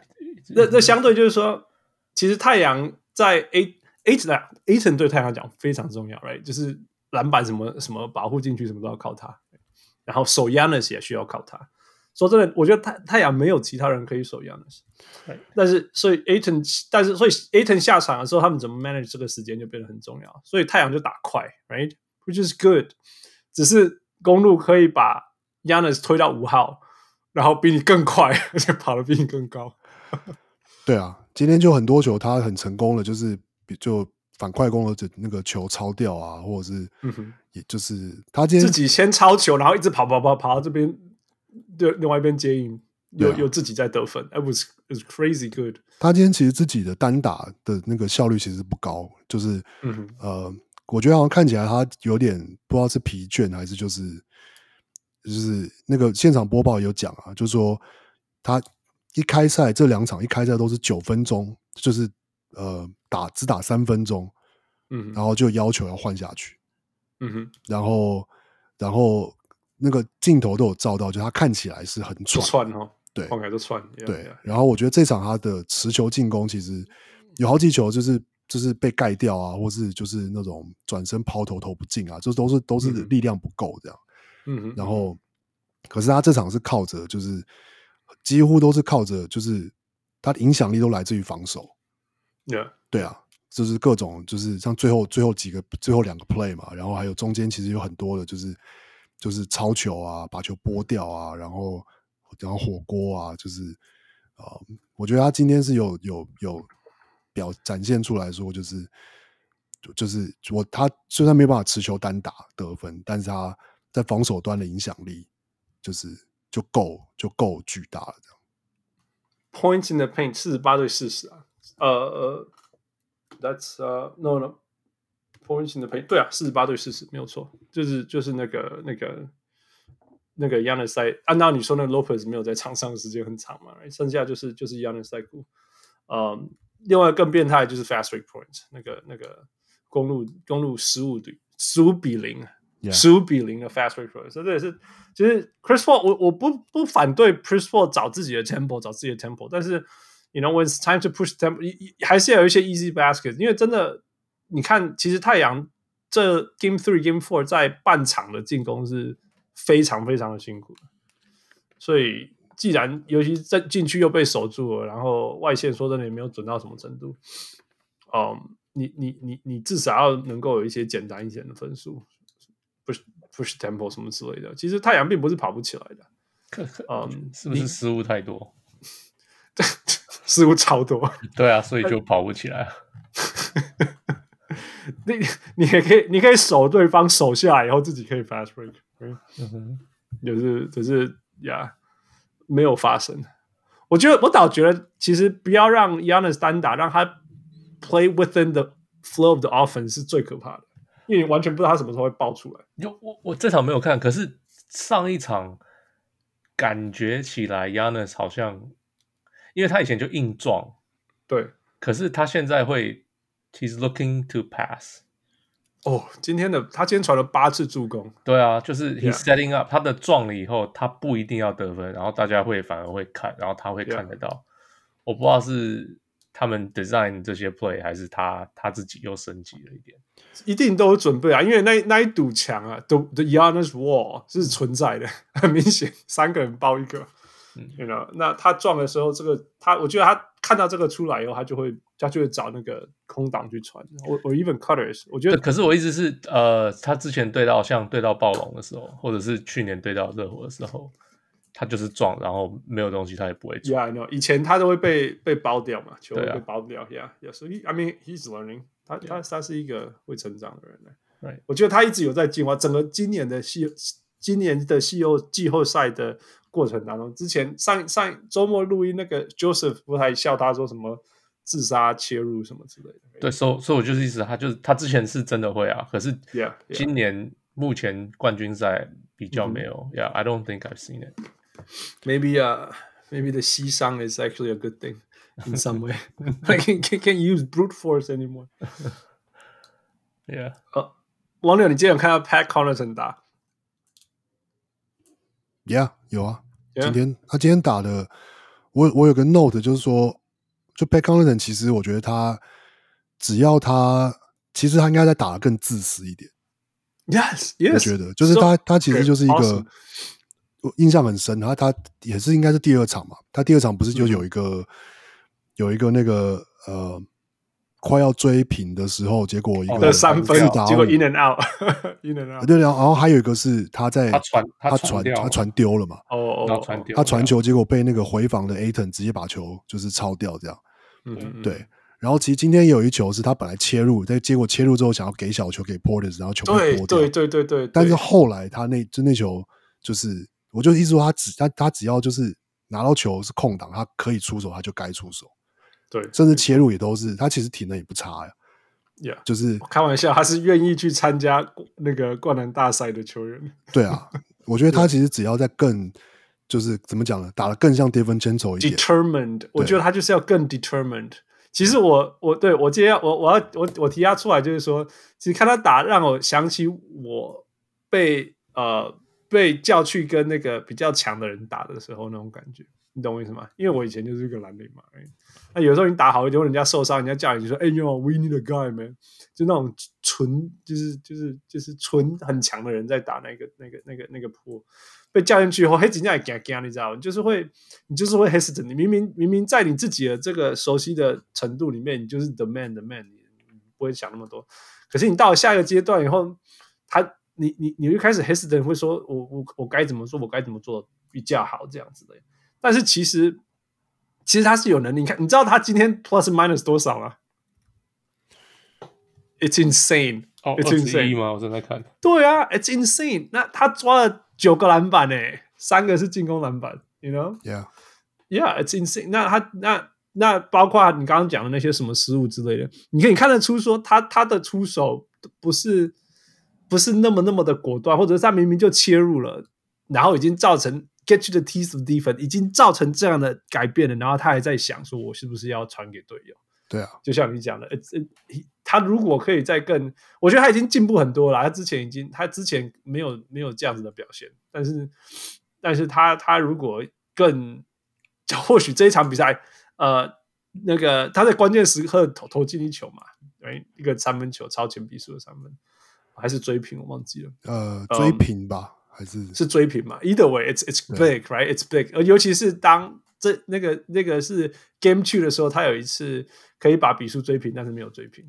那那相对就是说，其实太阳在 A。Ayton 对太阳讲非常重要，right？就是篮板什么什么保护进去什么都要靠他，然后守 Giannis 也需要靠他。说真的，我觉得太太阳没有其他人可以守 Giannis，但是所以 Ayton，但是所以 Ayton 下场的时候，他们怎么 manage 这个时间就变得很重要。所以太阳就打快，right？Which is good。只是公路可以把 Giannis 推到五号，然后比你更快，而且跑得比你更高。对啊，今天就很多球他很成功了，就是。就反快攻的那个球抄掉啊，或者是，也就是他今天自己先抄球，然后一直跑跑跑跑到这边，对，另外一边接应，又又自己在得分，It was it was crazy good。他今天其实自己的单打的那个效率其实不高，就是，嗯、呃，我觉得好像看起来他有点不知道是疲倦还是就是就是那个现场播报有讲啊，就是说他一开赛这两场一开赛都是九分钟，就是呃打只打三分钟，嗯，然后就要求要换下去，嗯哼，然后然后那个镜头都有照到，就他看起来是很喘，喘哦，对，看起来就喘，对。然后我觉得这场他的持球进攻其实有好几球就是就是被盖掉啊，或是就是那种转身抛投投不进啊，就都是都是力量不够这样，嗯哼，然后可是他这场是靠着就是。几乎都是靠着，就是他的影响力都来自于防守。Yeah. 对啊，就是各种，就是像最后最后几个最后两个 play 嘛，然后还有中间其实有很多的，就是就是抄球啊，把球拨掉啊，然后然后火锅啊，就是啊、呃，我觉得他今天是有有有表展现出来说，就是就是我他虽然没办法持球单打得分，但是他在防守端的影响力就是。就够就够巨大了，这样。Points in the paint 四十八对四十啊，呃呃，That's 呃，no no，波恩琴的赔对啊，四十八对四十，没有错，就是就是那个那个那个亚纳塞。按照你说，那 Lopez 没有在场上的时间很长嘛，剩下就是就是亚纳塞古。嗯，另外更变态就是 Fast Break Point，那个那个公路公路十五对十五比零，十五比零的 Fast break point 所以这也是其实 Chris Paul 我我不不反对 Chris Paul 找自己的 Tempo 找自己的 Tempo，但是。You know when it's time to push tempo 还是要有一些 easy baskets，因为真的你看其实太阳这 game three game four 在半场的进攻是非常非常的辛苦的，所以既然尤其在禁区又被守住了，然后外线说真的也没有准到什么程度，嗯，你你你你至少要能够有一些简单一点的分数。push push tempo 什么之类的，其实太阳并不是跑不起来的，嗯，是不是失误太多？失误超多，对啊，所以就跑不起来。你你也可以，你可以守对方守下来以后，自己可以 fast break，嗯哼，就是就是呀，没有发生。我觉得我倒觉得，其实不要让 Giannis 单打，让他 play within the flow of the offense 是最可怕的。因为你完全不知道他什么时候会爆出来。就我我这场没有看，可是上一场感觉起来，Giannis 好像，因为他以前就硬撞，对，可是他现在会，he's looking to pass。哦，今天的他今天传了八次助攻，对啊，就是 he's setting up，他的撞了以后，他不一定要得分，然后大家会反而会看，然后他会看得到。我不知道是他们 design 这些 play，还是他他自己又升级了一点。一定都有准备啊，因为那那一堵墙啊，都 the Giannis wall 是存在的，很明显，三个人包一个，嗯，you know，那他撞的时候，这个他，我觉得他看到这个出来以后，他就会他就会找那个空档去传。我我 even cutters，我觉得，可是我一直是呃，他之前对到像对到暴龙的时候，或者是去年对到热火的时候，他就是撞，然后没有东西他也不会撞。Yeah，I know，以前他都会被被包掉嘛，球会被包掉。Yeah，Yeah，So he, I mean he's learning。他他他是一个会成长的人呢，Right. 我觉得他一直有在进化。整个今年的西今年的季后季后赛的过程当中，之前上上周末录音那个 Joseph 不还笑他说什么自杀切入什么之类的。对，所以所以我就是意思，他就是他之前是真的会啊，可是今年目前冠军赛比较没有。Yeah, yeah. Yeah, I don't think I've seen it. Maybe uh, maybe the 膝伤 is actually a good thing. in some way. I can't, can't use brute force anymore. Yeah. 呃，王柳，你今天有看到 Pat Connaughton 打？Yeah，有啊。今天他今天打的，我我有个 note，就是说，就 Pat Connaughton，其实我觉得他只要他，其实他应该在打的更自私一点。Yes，Yes，我觉得就是他，so, 他其实就是一个。awesome. 我印象很深，他他也是应该是第二场嘛，他第二场不是就有一个。嗯有一个那个呃，快要追平的时候，结果一个三分，结果 in and out，in and out。对，然后还有一个是他在他传他传他传丢了嘛？哦哦，传丢，他传球，结果被那个回防的 Ayton 直接把球就是抄掉，这样。嗯，对。然后其实今天有一球是他本来切入，但结果切入之后想要给小球给 Portis，然后球被拨掉。对对对对。但是后来他那就那球就是，我就意思说他只他他只要就是拿到球是空档，他可以出手，他就该出手。对，甚至切入也都是他，其实体能也不差呀。Yeah，就是开玩笑，他是愿意去参加那个灌篮大赛的球员。对啊，我觉得他其实只要在更就是怎么讲呢？打得更像 d e v i n c e n z o 一点。Determined，我觉得他就是要更 determined。其实我我对我今天我我要我我提他出来，就是说，其实看他打，让我想起我被呃被叫去跟那个比较强的人打的时候那种感觉。你懂我意思吗？因为我以前就是一个蓝领嘛，那有时候你打好一点，人家受伤，人家叫你就说：“哎呦，We need a guy, man。”就那种纯，就是就是就是纯很强的人在打那个那个那个那个坡，被叫进去以后，黑警长也惊惊，你知道吗？就是会，你就是会 hesitant。你明明明明在你自己的这个熟悉的程度里面，你就是 the man the man，你不会想那么多。可是你到了下一个阶段以后，他你你你就开始 hesitant，会说：“我我我该怎么做？我该怎么做比较好？”这样子的。但是其实，其实他是有能力。你看，你知道他今天 plus minus 多少吗？It's insane！哦，It's insane 吗？我正在看。对啊，It's insane！那他抓了九个篮板诶，三个是进攻篮板。You know？Yeah，Yeah，It's insane！那他那那包括你刚刚讲的那些什么失误之类的，你可以看得出说他他的出手不是不是那么那么的果断，或者是他明明就切入了，然后已经造成。Get to the teeth of defense 已经造成这样的改变了，然后他还在想说，我是不是要传给队友？对啊，就像你讲的，呃他如果可以再更，我觉得他已经进步很多了。他之前已经，他之前没有没有这样子的表现，但是，但是他他如果更，或许这一场比赛，呃，那个他在关键时刻投投进一球嘛，哎，一个三分球超前比数的三分，还是追平，我忘记了，呃，追平吧。Um, 还是是追平嘛？Either way, it's it's big, right? It's big. 而尤其是当这那个那个是 Game Two 的时候，他有一次可以把比数追平，但是没有追平。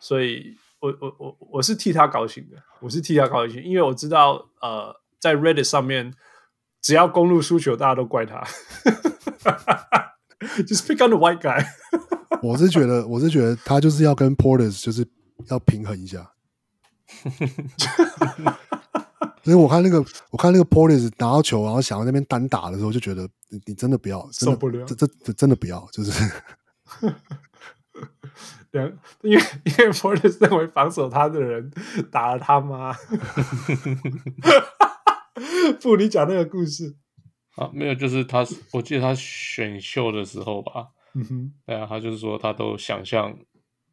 所以我我我我是替他高兴的，我是替他高兴，因为我知道呃，在 Reddit 上面，只要公路输球，大家都怪他。Just pick on the white guy 我是觉得，我是觉得他就是要跟 Porters 就是要平衡一下。所以我看那个，我看那个 Portis 拿到球，然后想要那边单打的时候，就觉得你你真的不要，真的不了，这这这真的不要，就是 两，因为因为 Portis 认为防守他的人打了他妈。不，你讲那个故事啊？没有，就是他，我记得他选秀的时候吧，嗯哼，对啊，他就是说他都想象，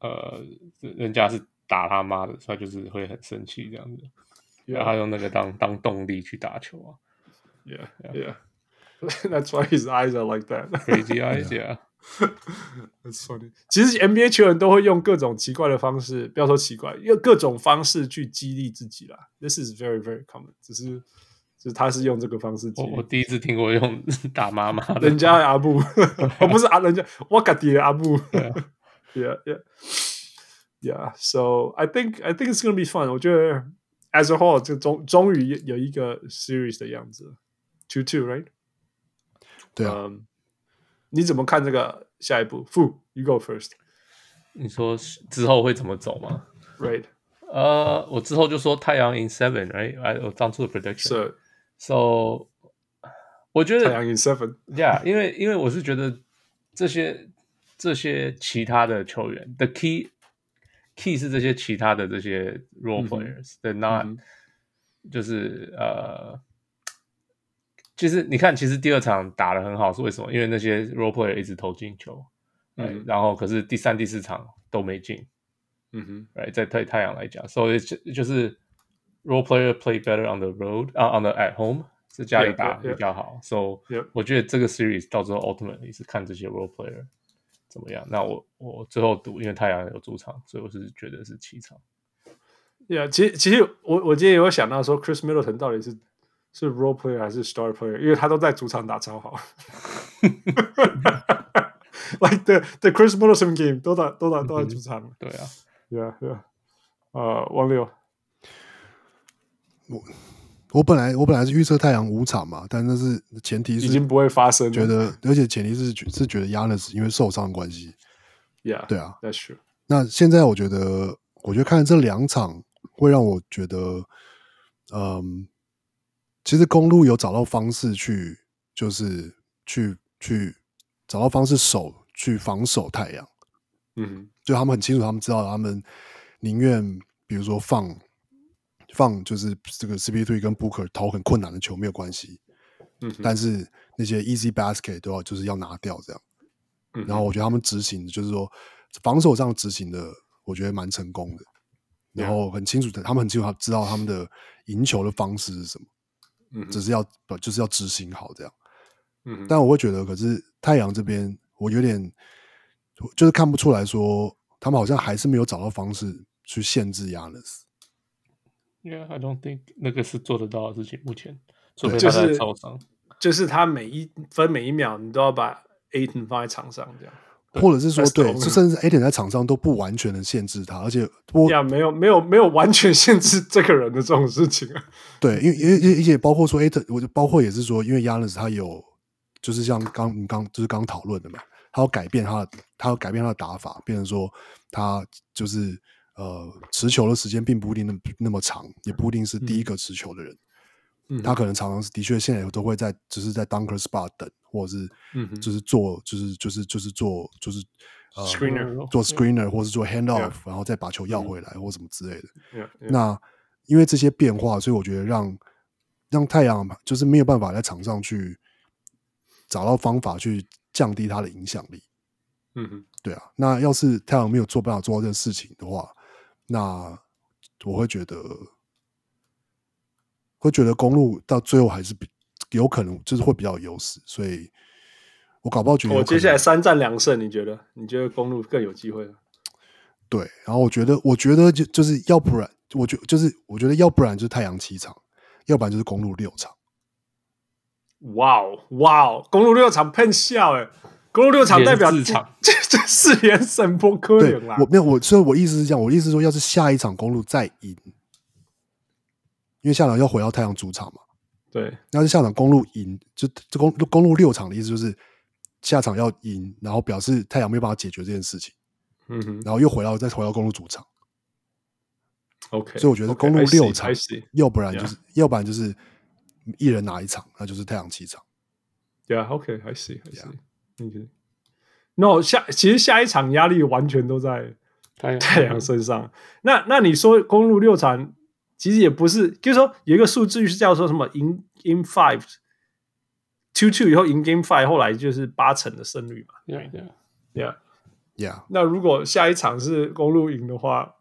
呃，人家是打他妈的，所以他就是会很生气这样子。然后他用那个当当动力去打球啊，Yeah, yeah, that's why his eyes are like that. Crazy eyes, yeah. That's funny. 其实 NBA 球员都会用各种奇怪的方式，不要说奇怪，用各种方式去激励自己啦。This is very, very common. 只是，就是他是用这个方式激励。我我第一次听过用打妈妈的，人家阿布，我不是阿人家，我家的阿布。Yeah, yeah, yeah. So I think I think it's gonna be fun. 我觉得。As a whole，就终终于有一个 series 的样子，two two，right？对啊。Um, 你怎么看这个下一步？Fu，you go first。你说之后会怎么走吗？Right。呃，我之后就说太阳 in seven，right？我当初的 prediction。是。So，我觉得太阳 in seven。Yeah，因为因为我是觉得这些这些其他的球员，the key。Key 是这些其他的这些 role players 的、嗯、not，、嗯、就是呃，其实你看，其实第二场打的很好，是为什么？因为那些 role player 一直投进球，嗯，然后可是第三、第四场都没进，嗯哼，right，在太太阳来讲，所以就就是 role player play better on the road 啊、uh,，on the at home 是家里打比较好，so. 我觉得这个 series 到最后 ultimately 是看这些 role player。怎么样？那我我最后赌，因为太阳有主场，所以我是觉得是七场。对啊，其实其实我我今天有想到说，Chris Middleton 到底是是 role player 还是 star player？因为他都在主场打超好。Like the the Chris Middleton game 都打都打都在主场。嗯、对啊，对啊，对啊。呃，王六，我。我本来我本来是预测太阳五场嘛，但那是前提是已经不会发生，觉得而且前提是是觉得 Giannis 因为受伤的关系，Yeah，对啊，That's true。那现在我觉得，我觉得看这两场会让我觉得，嗯，其实公路有找到方式去，就是去去找到方式守去防守太阳，嗯，就他们很清楚，他们知道他们宁愿比如说放。放就是这个 CP3 跟 Booker 投很困难的球没有关系，嗯，但是那些 easy basket 都要就是要拿掉这样。嗯，然后我觉得他们执行的就是说防守上执行的，我觉得蛮成功的。然后很清楚的，他们很清楚，他知道他们的赢球的方式是什么。嗯，只是要就是要执行好这样。嗯，但我会觉得，可是太阳这边，我有点就是看不出来说，他们好像还是没有找到方式去限制 Giannis。Yeah, I don't think 那个是做得到的事情。目前，除非他在超商，就是他每一分每一秒，你都要把 Ayton 放在场上这样。或者是说，对，就甚至 Ayton 在场上都不完全的限制他，而且我呀，没有没有没有完全限制这个人的这种事情啊。对，因为因为因为也包括说 Ayton，我就包括也是说，因为 Giannis 他有，就是像刚你刚就是刚讨论的嘛，他要改变他的，他要改变他的打法，变成说他就是呃持球的时间并不一定那么那么长，也不一定是第一个持球的人。他可能常常是的确，现在都会在，只是在 dunker spot 等，或者是，就是做，就是就是就是做，就是呃，screener 做 screener，或是做 hand off，然后再把球要回来，或什么之类的。那因为这些变化，所以我觉得让让太阳就是没有办法在场上去找到方法去降低他的影响力。嗯哼，对啊。那要是太阳没有做办法做到这个事情的话，那我会觉得。会觉得公路到最后还是比有可能，就是会比较有优势，所以我搞不好觉得我接下来三战两胜，你觉得？你觉得公路更有机会？对，然后我觉得，我觉得就就是要不然，我觉就是我觉得要不然就是太阳七场，要不然就是公路六场。哇哦哇哦，公路六场喷笑哎，公路六场代表四场，这这四连胜不可能啦！我没有我，所以我意思是这样，我意思是说，要是下一场公路再赢。因为下场要回到太阳主场嘛，对。要是下场公路赢，就这公公路六场的意思就是下场要赢，然后表示太阳没有办法解决这件事情。嗯哼。然后又回到再回到公路主场。OK。所以我觉得公路六场，okay, 要不然就是要不然就是一人拿一场，那就是太阳七场。Yeah, OK, I see，I see。OK。那下其实下一场压力完全都在太阳身上。那那你说公路六场？其实也不是，就是说有一个数据是叫做什么赢 in five two two 以后赢 game five，后来就是八成的胜率嘛。对对，yeah yeah。那如果下一场是公路赢的话，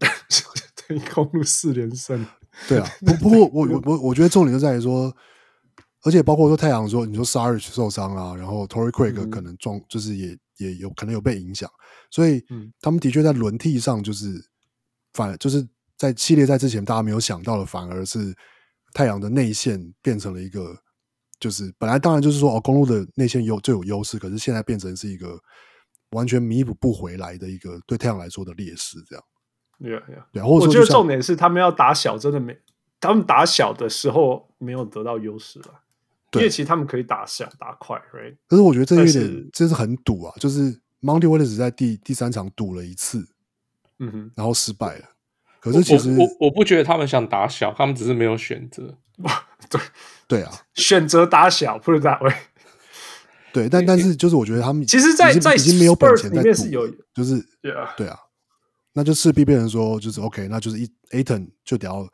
等于公路四连胜。对啊，不不过我我我我觉得重点就在于说，而且包括说太阳说，你说 Saric 受伤啊，然后 Torrey Craig 可能状就是也也有可能有被影响，所以他们的确在轮替上就是反就是。在系列赛之前，大家没有想到的，反而是太阳的内线变成了一个，就是本来当然就是说哦，公路的内线有最有优势，可是现在变成是一个完全弥补不回来的一个对太阳来说的劣势，这样。对啊，对啊。对，或者我觉得重点是他们要打小，真的没，他们打小的时候没有得到优势了，因为其实他们可以打小打快，right？可是我觉得这有点，这是很赌啊，就是 Monty Williams 在第第三场赌了一次，嗯哼，然后失败了。可是其实我我，我不觉得他们想打小，他们只是没有选择。对对啊，选择打小，put it that way。对，但但是就是我觉得他们其实在，在在已经没有本钱在赌，有就是 yeah. 对啊，那就势必变成说就是 OK，那就是一 Ayton 就得要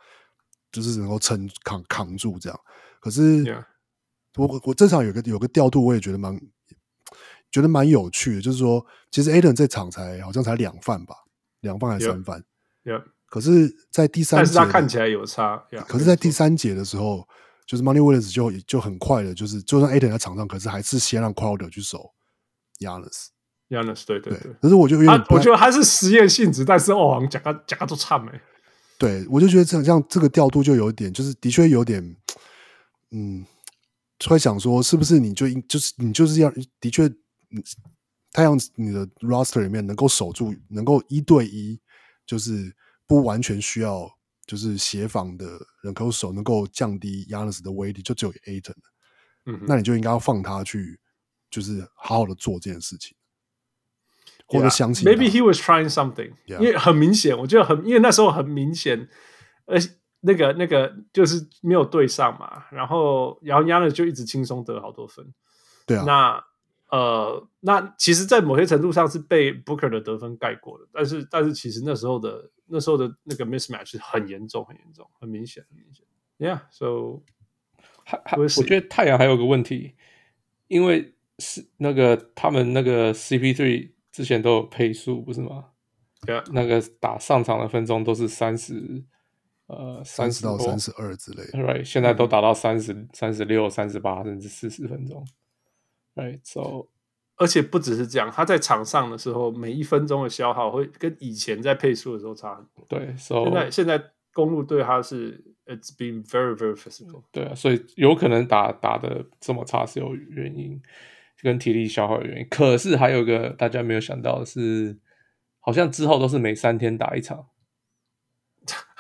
就是能够撑扛扛住这样。可是 yeah. 我我这场有个有个调度，我也觉得蛮觉得蛮有趣的，就是说其实 Aden 这场才好像才两犯吧，两犯还是三犯？Yeah. 可是，在第三节，但是他看起来有差。可是，在第三节的时候，就是 Money Williams 就就很快的，就是就算 Aden 在场上，可是还是先让 Crowder 去守。Giannis 对对对。可是我就因为我觉得他是实验性质，但是哦，好像讲他讲他都差没。对，我就觉得这样这样这个调度就有点，就是的确有点，嗯，会想说是不是你就就是你就是要的确，太阳你的 roster 里面能够守住，能够一对一，就是。不完全需要就是协防的人口手能够降低 Giannis 的威力，就只有 Ayton 嗯，那你就应该要放他去，就是好好的做这件事情或者相信 Maybe he was trying something，yeah. 因为很明显，我觉得很，因为那时候很明显，呃，那个那个就是没有对上嘛，然后然后 Giannis 就一直轻松得好多分，对啊，那。呃，那其实，在某些程度上是被 Booker 的得分盖过的，但是，但是其实那时候的那时候的那个 mismatch 是很严重、很严重、很明显、很明显。Yeah，so 还还，我觉得太阳还有个问题，因为是那个他们那个 CP3 之前都有配速，不是吗？Yeah. 那个打上场的分钟都是三十，呃，三十到三十二之类的。Right，现在都打到三十、三十六、三十八，甚至四十分钟。Right，so，而且不只是这样，他在场上的时候，每一分钟的消耗会跟以前在配速的时候差很多。对，so, 现在现在公路对他是。It's been very, very physical。对啊，所以有可能打打的这么差是有原因，跟体力消耗的原因。可是还有一个大家没有想到的是，好像之后都是每三天打一场。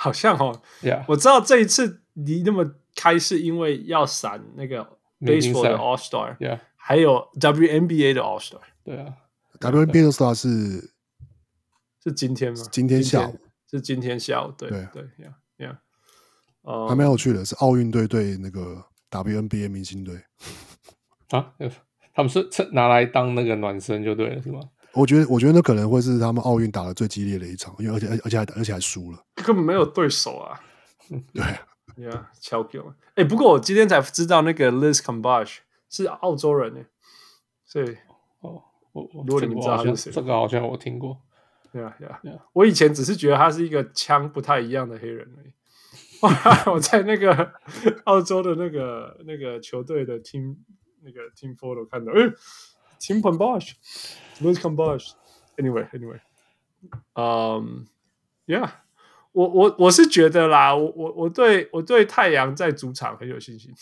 好像哦，Yeah，我知道这一次你那么开是因为要闪那个 Baseball 的 All Star，Yeah，还有 WNBA 的 All Star。对啊，WNBA 的 Star 是是今天吗？今天下午是今天下午，对对对，Yeah，Yeah。哦，还蛮有趣的，是奥运队对那个 WNBA 明星队啊，他们是趁拿来当那个暖身就对了，是吗？我觉得，我觉得那可能会是他们奥运打的最激烈的一场，因为而且而且还而且还输了，根本没有对手啊。对呀，超屌！哎，不过我今天才知道那个 Liz Cambage 是澳洲人呢，所以哦，我我如果你们知道他是谁，这个好像我听过。对啊，对啊，我以前只是觉得他是一个枪不太一样的黑人而已。我在那个澳洲的那个那个球队的 team 那个 team photo 看到，哎，Tim Cambage，Liz Cambage，Anyway，Anyway，嗯，Yeah，我我我是觉得啦，我我我对我对太阳在主场很有信心，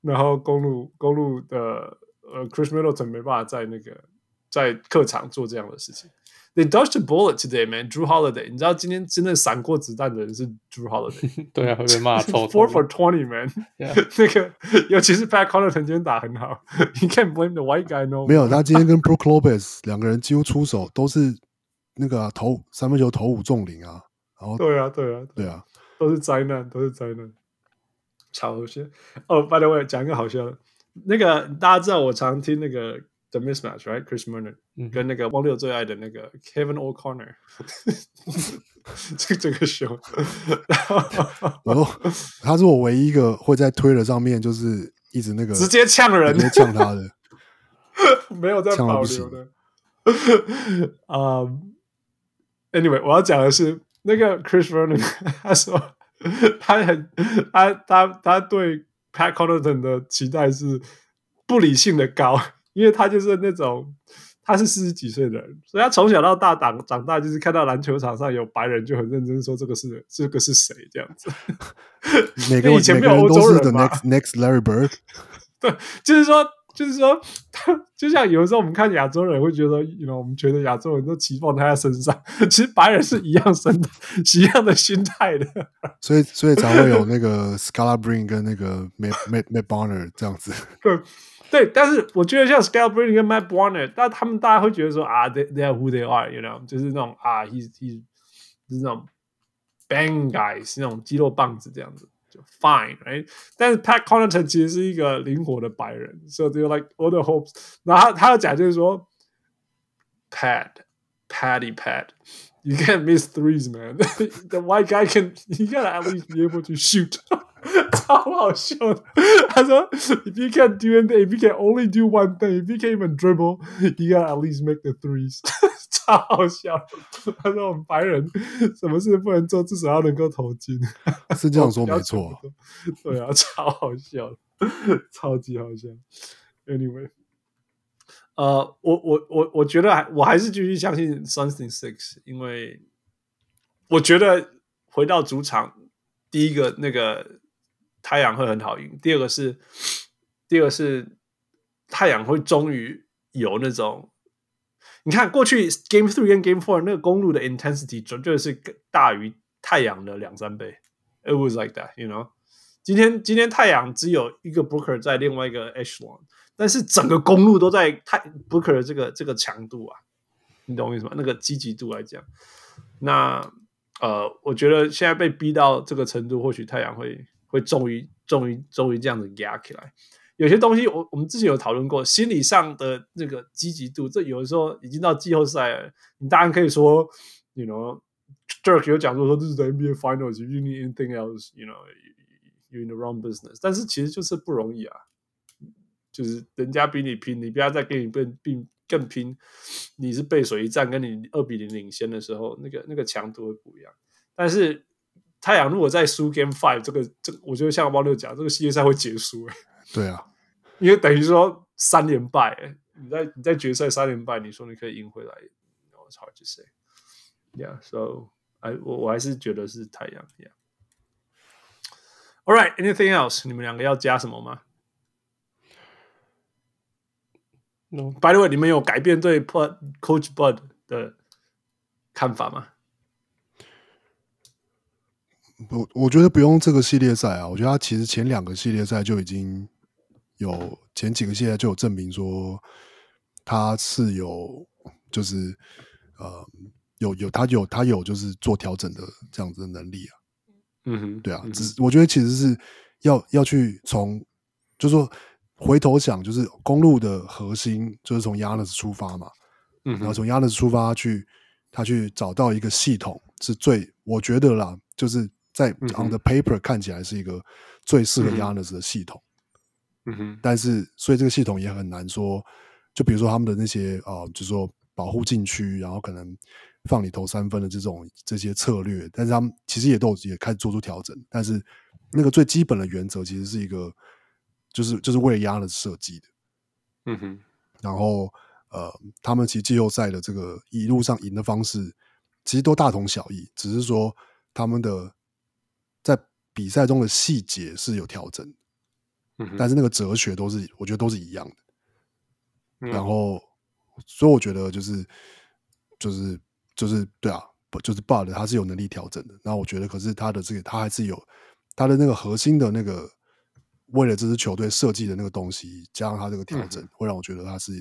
然后公路公路的呃 Chris Middleton 没办法在那个在客场做这样的事情。They dodged a bullet today, man. Drew Holiday，你知道今天真的闪过子弹的人是 Drew Holiday。对啊，会被骂臭。Four for twenty, man。那个，尤其是 Pat Connaughton 今天打很好。You can't blame the white guy, no。没有，他今天跟 Brook Lopez 两个人几乎出手都是那个、啊、投三分球投五中零啊。然后对啊，对啊，对啊，都是灾难，都是灾难。超好笑哦！By the way，讲一个好笑的，那个大家知道我常听那个。的 mismatch，right？Chris Murner 跟那个汪六最爱的那个 Kevin O'Connor，这这个秀 然后他是我唯一一个会在推了上面就是一直那个直接呛人，直接呛他的，没有在保留的。啊，anyway，我要讲的是那个 Chris Murner，他说他很他他他对 Pat Connaughton 的期待是不理性的高。因为他就是那种，他是四十几岁的人，所以他从小到大长长大，就是看到篮球场上有白人就很认真说这个是这个是谁这样子。每个以前没有欧洲人的。Next, next Larry Bird。对，就是说，就是说，他 就像有时候我们看亚洲人会觉得，you know，我们觉得亚洲人都期望他在身上，其实白人是一样身，一样的心态的。所以，所以才会有那个 Scala Bring 跟那个 Matt Matt Matt Bonner 这样子。对，对但是我觉得像 Scala Breen 跟 Matt Barnes，但他们大家会觉得说啊，they they are who they are，you know，就是那种啊，he's he's 就是那种 bang guys，那种肌肉棒子这样子，就 fine，right？但是 Pat Connaughton 其实是一个灵活的白人，so they like all the hopes。然后他他要讲就是说 Pat，Patty Pat Pat，you can't miss threes man，the white guy can，you gotta at least be able to shoot。超好笑的，他说：“If you can't do anything, if you can only do one thing, if you can't even dribble, you gotta at least make the threes。 ”超好笑。他说：“我们白人什么事不能做，至少要能够投进。”是这样说没错。对啊，超好笑，超级好笑。Anyway， 呃，我我我我觉得还我还是继续相信 Suns in Six，因为我觉得回到主场，第一个那个。太阳会很好赢。第二个是，第二个是太阳会终于有那种，你看过去 Game Three 跟 Game Four 那个公路的 intensity 绝对是大于太阳的两三倍。It was like that, you know。今天今天太阳只有一个 Booker 在另外一个 Echelon，但是整个公路都在太 Booker 这个这个强度啊，你懂我意思吗？那个积极度来讲，那呃，我觉得现在被逼到这个程度，或许太阳会。会终于、终于、终于这样子压起来。有些东西我，我们之前有讨论过，心理上的那个积极度，这有的时候已经到季后赛了。你当然可以说，you know，Dirk 有讲说说这是 the NBA Finals，you need anything else，you know，you in the wrong business。但是其实就是不容易啊，就是人家比你拼，你不要再跟你更并更拼，你是背水一战，跟你二比零领先的时候，那个那个强度会不一样。但是太阳如果再输 Game Five，这个这个，我觉得像猫六讲，这个系列赛会结束。对啊，因为等于说三连败，你在你在决赛三连败，你说你可以赢回来，It's hard to say。Yeah，so I 我我还是觉得是太阳。Yeah。All right，anything else？你们两个要加什么吗？No，by the way，你们有改变对 Bud Coach Bud 的看法吗？我我觉得不用这个系列赛啊，我觉得他其实前两个系列赛就已经有前几个系列就有证明说他是有就是呃有有他有他有就是做调整的这样子的能力啊，嗯哼，对啊，嗯、只是我觉得其实是要要去从就是说回头想，就是公路的核心就是从 Giannis 出发嘛，嗯，然后从 Giannis 出发去他去找到一个系统是最我觉得啦，就是。在 on the paper 看起来是一个最适合 Giannis 的系统，嗯哼，但是所以这个系统也很难说，就比如说他们的那些啊、呃，就是说保护禁区，然后可能放你投三分的这种这些策略，但是他们其实也都也开始做出调整，但是那个最基本的原则其实是一个，就是就是为了 Giannis 设计的，嗯哼，然后呃，他们其实季后赛的这个一路上赢的方式其实都大同小异，只是说他们的。在比赛中的细节是有调整，嗯，但是那个哲学都是我觉得都是一样的。嗯、然后，所以我觉得就是就是就是对啊，就是 Bud 他是有能力调整的。那我觉得，可是他的这个他还是有他的那个核心的那个为了这支球队设计的那个东西，加上他这个调整，嗯、会让我觉得他是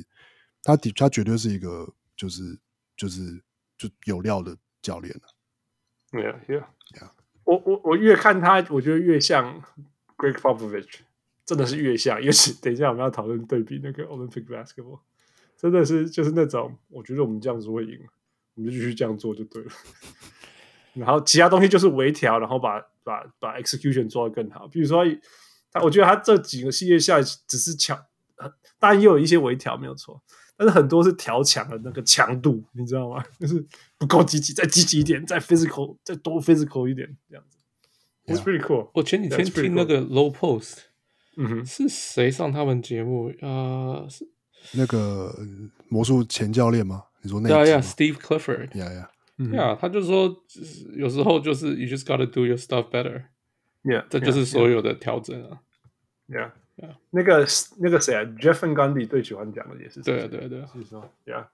他的他绝对是一个就是就是就有料的教练了。Yeah, yeah, yeah. 我我我越看他，我觉得越像 Greg Popovich，真的是越像。尤其等一下我们要讨论对比那个 Olympic Basketball，真的是就是那种，我觉得我们这样子会赢，我们就继续这样做就对了。然后其他东西就是微调，然后把把把 execution 做得更好。比如说他，我觉得他这几个系列下只是强，当然也有一些微调没有错。但是很多是调强的那个强度，你知道吗？就是不够积极，再积极一点，再 physical，再多 physical 一点，这样子。It's pretty cool。我前几天听那个 Low Post，嗯哼，是谁上他们节目啊？呃，是那个魔术前教练吗？你说那个？对呀，Steve Clifford。呀呀，呀，他就说，有时候就是 you just gotta do your stuff better。Yeah，这就是所有的调整啊。Yeah。Yeah. 那个那个谁啊，Jeff Van Gundy 最喜欢讲的也是对对对，是说，Yeah，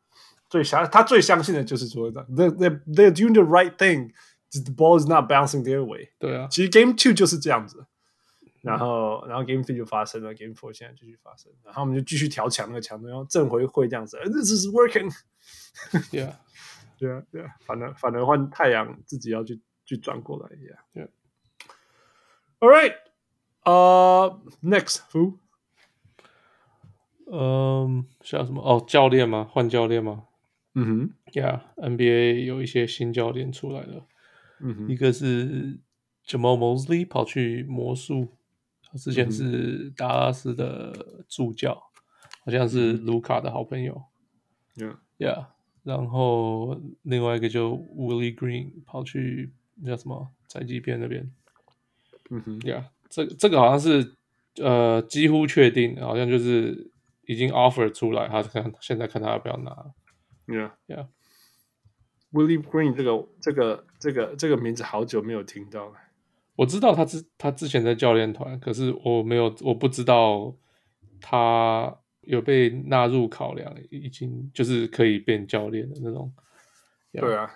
最相他最相信的就是说，They they they're doing the right thing，the ball is not bouncing their way。对啊，其实 Game Two 就是这样子，然后然后 Game Three 就发生了，Game Four 现在继续发生，然后我们就继续调强那个强度，然后正回会这样子，This is working。Yeah，对啊对啊，反而反而换太阳自己要去去转过来，Yeah，Yeah。All right。呃、uh,，next who？嗯，像什么？哦，教练吗？换教练吗？嗯哼，Yeah，NBA 有一些新教练出来了。嗯哼，一个是 Jamal Mosley 跑去魔术，他之前是达拉斯的助教，好像是卢卡的好朋友。Yeah，Yeah，然后另外一个就 Willie Green 跑去那叫什么宅急便那边。嗯哼，Yeah。这这个好像是呃几乎确定，好像就是已经 offer 出来，他看现在看他要不要拿。Yeah, yeah. Willie Green 这个这个这个这个名字好久没有听到了。我知道他之他之前在教练团，可是我没有我不知道他有被纳入考量，已经就是可以变教练的那种。Yeah. 对啊，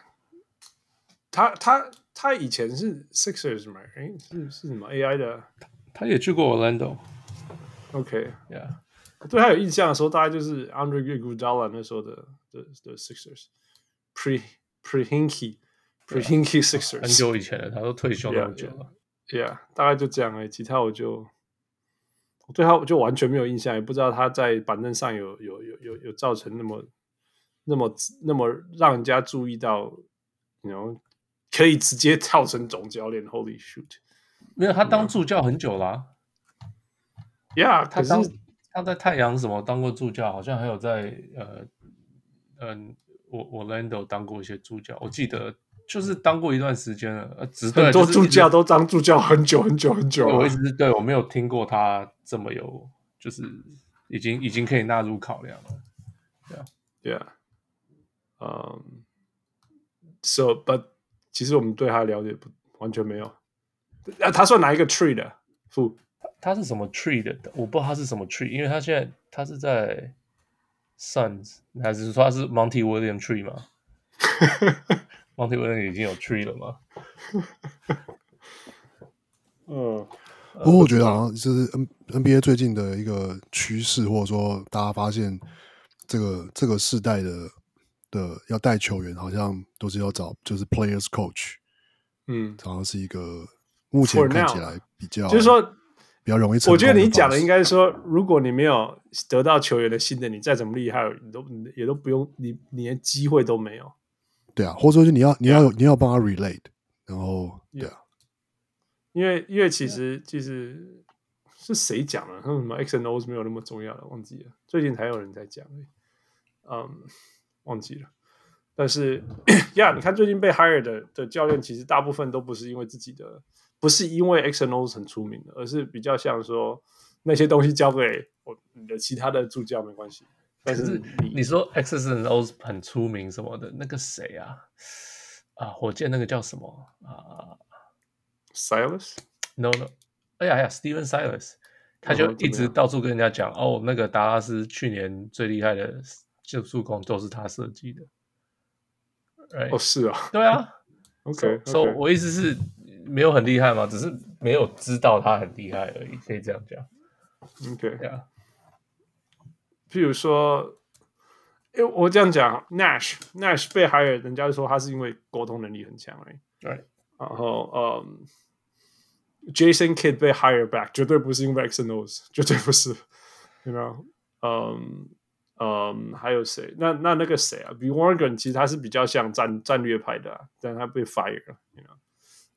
他他。他以前是 Sixers 嘛？哎，是是什么 AI 的？他也去过 Orlando。OK，Yeah，对他有印象的时候，大概就是 Andre Iguodala 那时候的的的 Sixers，Pre Pre Hinkie Pre Hinkie Sixers，很久以前了，他都退休那么久了。Yeah，大概就这样哎，其他我就我对他我就完全没有印象，也不知道他在板凳上有有有有有造成那么那么那么让人家注意到，然 you know 可以直接跳成总教练，Holy shoot！没有，他当助教很久啦。呀、yeah,，他当他在太阳什么当过助教，好像还有在呃嗯，我、呃、我 Orlando 当过一些助教，我记得就是当过一段时间了。呃，很多助教都当助教很久很久很久。我一直对我没有听过他这么有，就是已经已经可以纳入考量了。对啊，对啊，嗯，So but 其实我们对他了解不完全没有。啊，他算哪一个 tree 的？副？他是什么 tree 的？我不知道他是什么 tree，因为他现在他是在 Suns，还是说他是 Monty Williams tree 吗？Monty Williams 已经有 tree 了吗？嗯，不过我觉得好像就是 N NBA 最近的一个趋势，或者说大家发现这个这个世代的的要带球员，好像都是要找就是 players coach，嗯，好像是一个目前看起来比较就是说。比较容易。我觉得你讲的应该是说，如果你没有得到球员的信任，你再怎么厉害，你都也都不用，你你连机会都没有。对啊，或者说你要你要你要帮他 relate，然后对啊，因为因为其实其实是谁讲的？说什么 X and O 是没有那么重要的，忘记了。最近才有人在讲，嗯，忘记了。但是呀，yeah, 你看最近被 hire 的的教练，其实大部分都不是因为自己的。不是因为 X and O 很出名的，而是比较像说那些东西交给我你的其他的助教没关系。但是你你说 X and O 很出名什么的，那个谁啊？啊，火箭那个叫什么啊？Silas？No No，哎呀呀，Steven Silas，他就一直到处跟人家讲哦，那个达拉斯去年最厉害的就助工都是他设计的。Right? 哦，是啊，对啊。OK，所以我意思是。没有很厉害嘛？只是没有知道他很厉害而已，可以这样讲。OK，对啊。譬如说，因为我这样讲，Nash，Nash 被 hire，人家说他是因为沟通能力很强而已。对。然后，嗯，Jason Kidd 被 hire back，绝对不是因为 X and O's，绝对不是。You know，嗯嗯，还有谁？那那那个谁啊？B Morgan 其实他是比较像战战略派的，啊，但他被 fire 了。You know。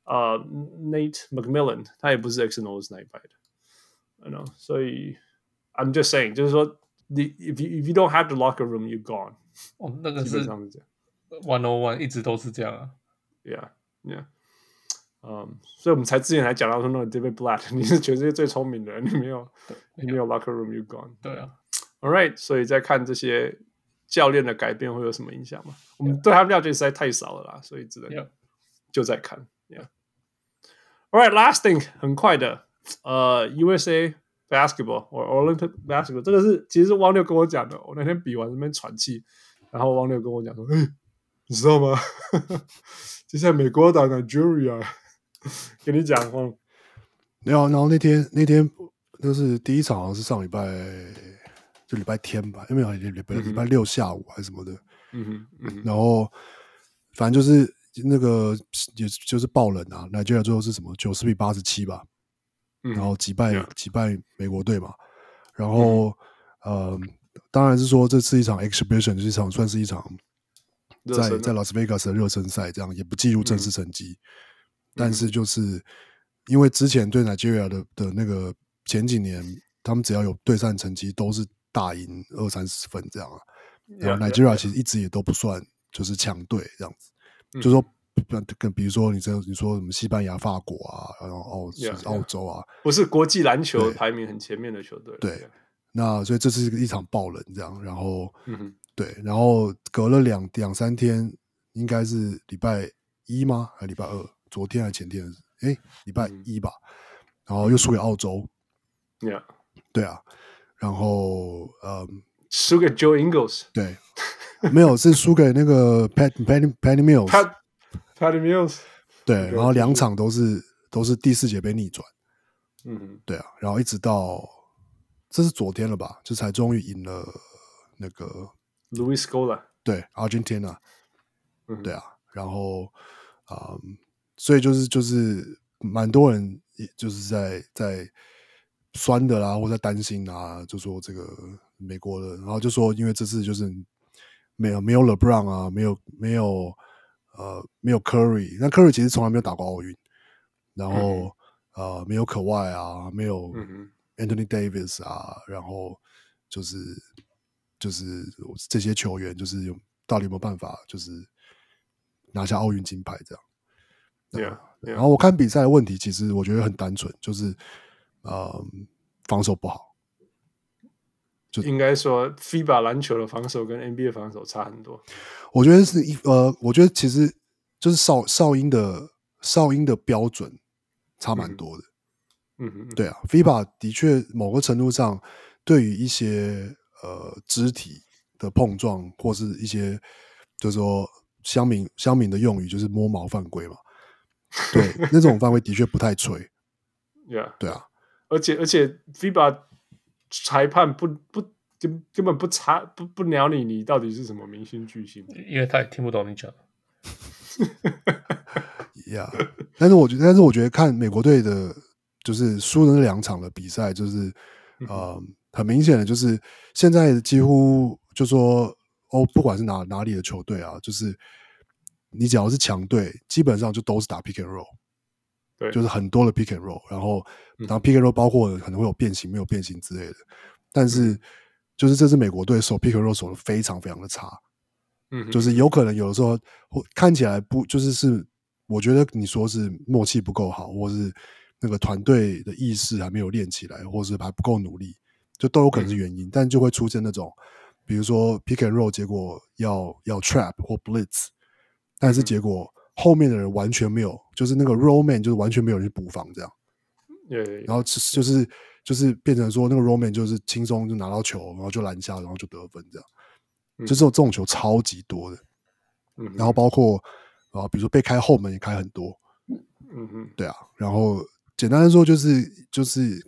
呃、uh,，Nate McMillan，他也不是 X and O's 那一派的，you know，所以 I'm just saying，就是说，你 if you if you don't have the locker room，you're gone。哦，那个是 one on one，一直都是这样啊。Yeah，yeah，嗯，um, 所以我们才之前还讲到说，那个 David Blatt，你是全世界最聪明的人，你没有，你没有 locker room，you're gone。对啊 ，All right，所以在看这些教练的改变会有什么影响吗？我们对他们了解实在太少了啦，所以只能就在看。All right, last thing，很快的，呃、uh,，USA basketball 或 Olympic basketball，这个是其实是汪六跟我讲的。我那天比完那边喘气，然后汪六跟我讲说：“哎，你知道吗？接下来美国打 Nigeria，跟你讲哦。”没有，然后那天那天就是第一场，好像是上礼拜就礼拜天吧，因为好像礼拜礼拜六下午还是什么的。嗯哼，嗯哼，然后反正就是。那个也就是爆冷啊，Nigeria 最后是什么九十比八十七吧，嗯、然后击败击败美国队嘛，然后、嗯、呃，当然是说这是一场 exhibition，就是一场算是一场在在拉斯维加斯的热身赛，这样也不计入正式成绩，嗯、但是就是因为之前对 Nigeria 的的那个前几年，他们只要有对战成绩都是大赢二三十分这样啊，然后 Nigeria 其实一直也都不算就是强队这样子。嗯、就说，跟比如说你这你说什么西班牙、法国啊，然后澳.澳洲啊，不是国际篮球排名很前面的球队。对，对那所以这是一场爆冷这样，然后，嗯，对，然后隔了两两三天，应该是礼拜一吗？还是礼拜二？昨天还是前天？哎，礼拜一吧。嗯、然后又输给澳洲。Yeah，对啊。然后，嗯，输给 Joe Ingles。对。没有，是输给那个 Pat Patty Patty Mills，Pat Patty Mills，对，然后两场都是都是第四节被逆转，嗯，对啊，然后一直到这是昨天了吧，就才终于赢了那个。Louis Scola，对，Argentina，嗯，对啊，然后啊、嗯，所以就是就是蛮多人也就是在在酸的啦，或者担心啊，就说这个美国的，然后就说因为这次就是。没有没有 LeBron 啊，没有没有呃没有 Curry，那 Curry 其实从来没有打过奥运，然后、呃没有可外啊，没有 Anthony Davis 啊，嗯、然后就是就是这些球员就是有到底有没有办法就是拿下奥运金牌这样。Yeah, yeah. 然后我看比赛的问题，其实我觉得很单纯，就是呃防守不好。就应该说，FIBA 篮球的防守跟 NBA 防守差很多。我觉得是一呃，我觉得其实就是哨哨音的哨音的标准差蛮多的。嗯嗯，对啊，FIBA 的确某个程度上对于一些呃肢体的碰撞或是一些就是说乡民乡民的用语就是摸毛犯规嘛。对，那种犯规的确不太吹。Yeah，对啊，而且而且 FIBA。裁判不不根根本不查不不鸟你，你到底是什么明星巨星？因为他也听不懂你讲。呀 yeah，但是我觉得，但是我觉得看美国队的，就是输的那两场的比赛，就是呃，很明显的，就是现在几乎就说哦，不管是哪哪里的球队啊，就是你只要是强队，基本上就都是打 pick and roll。对，就是很多的 pick and roll，然后然后 pick and roll 包括可能会有变形、没有变形之类的，但是就是这支美国队守 pick and roll 守的非常非常的差，嗯，就是有可能有的时候看起来不就是是，我觉得你说是默契不够好，或是那个团队的意识还没有练起来，或是还不够努力，就都有可能是原因，嗯、但就会出现那种，比如说 pick and roll 结果要要 trap 或 blitz，但是结果。后面的人完全没有，就是那个 roll man，就是完全没有人去补防这样。对，对，对。然后就是就是变成说，那个 roll man 就是轻松就拿到球，然后就拦下，然后就得分这样。嗯、就是这种球超级多的。嗯。然后包括啊，比如说被开后门也开很多。嗯哼。对啊。然后简单的说，就是就是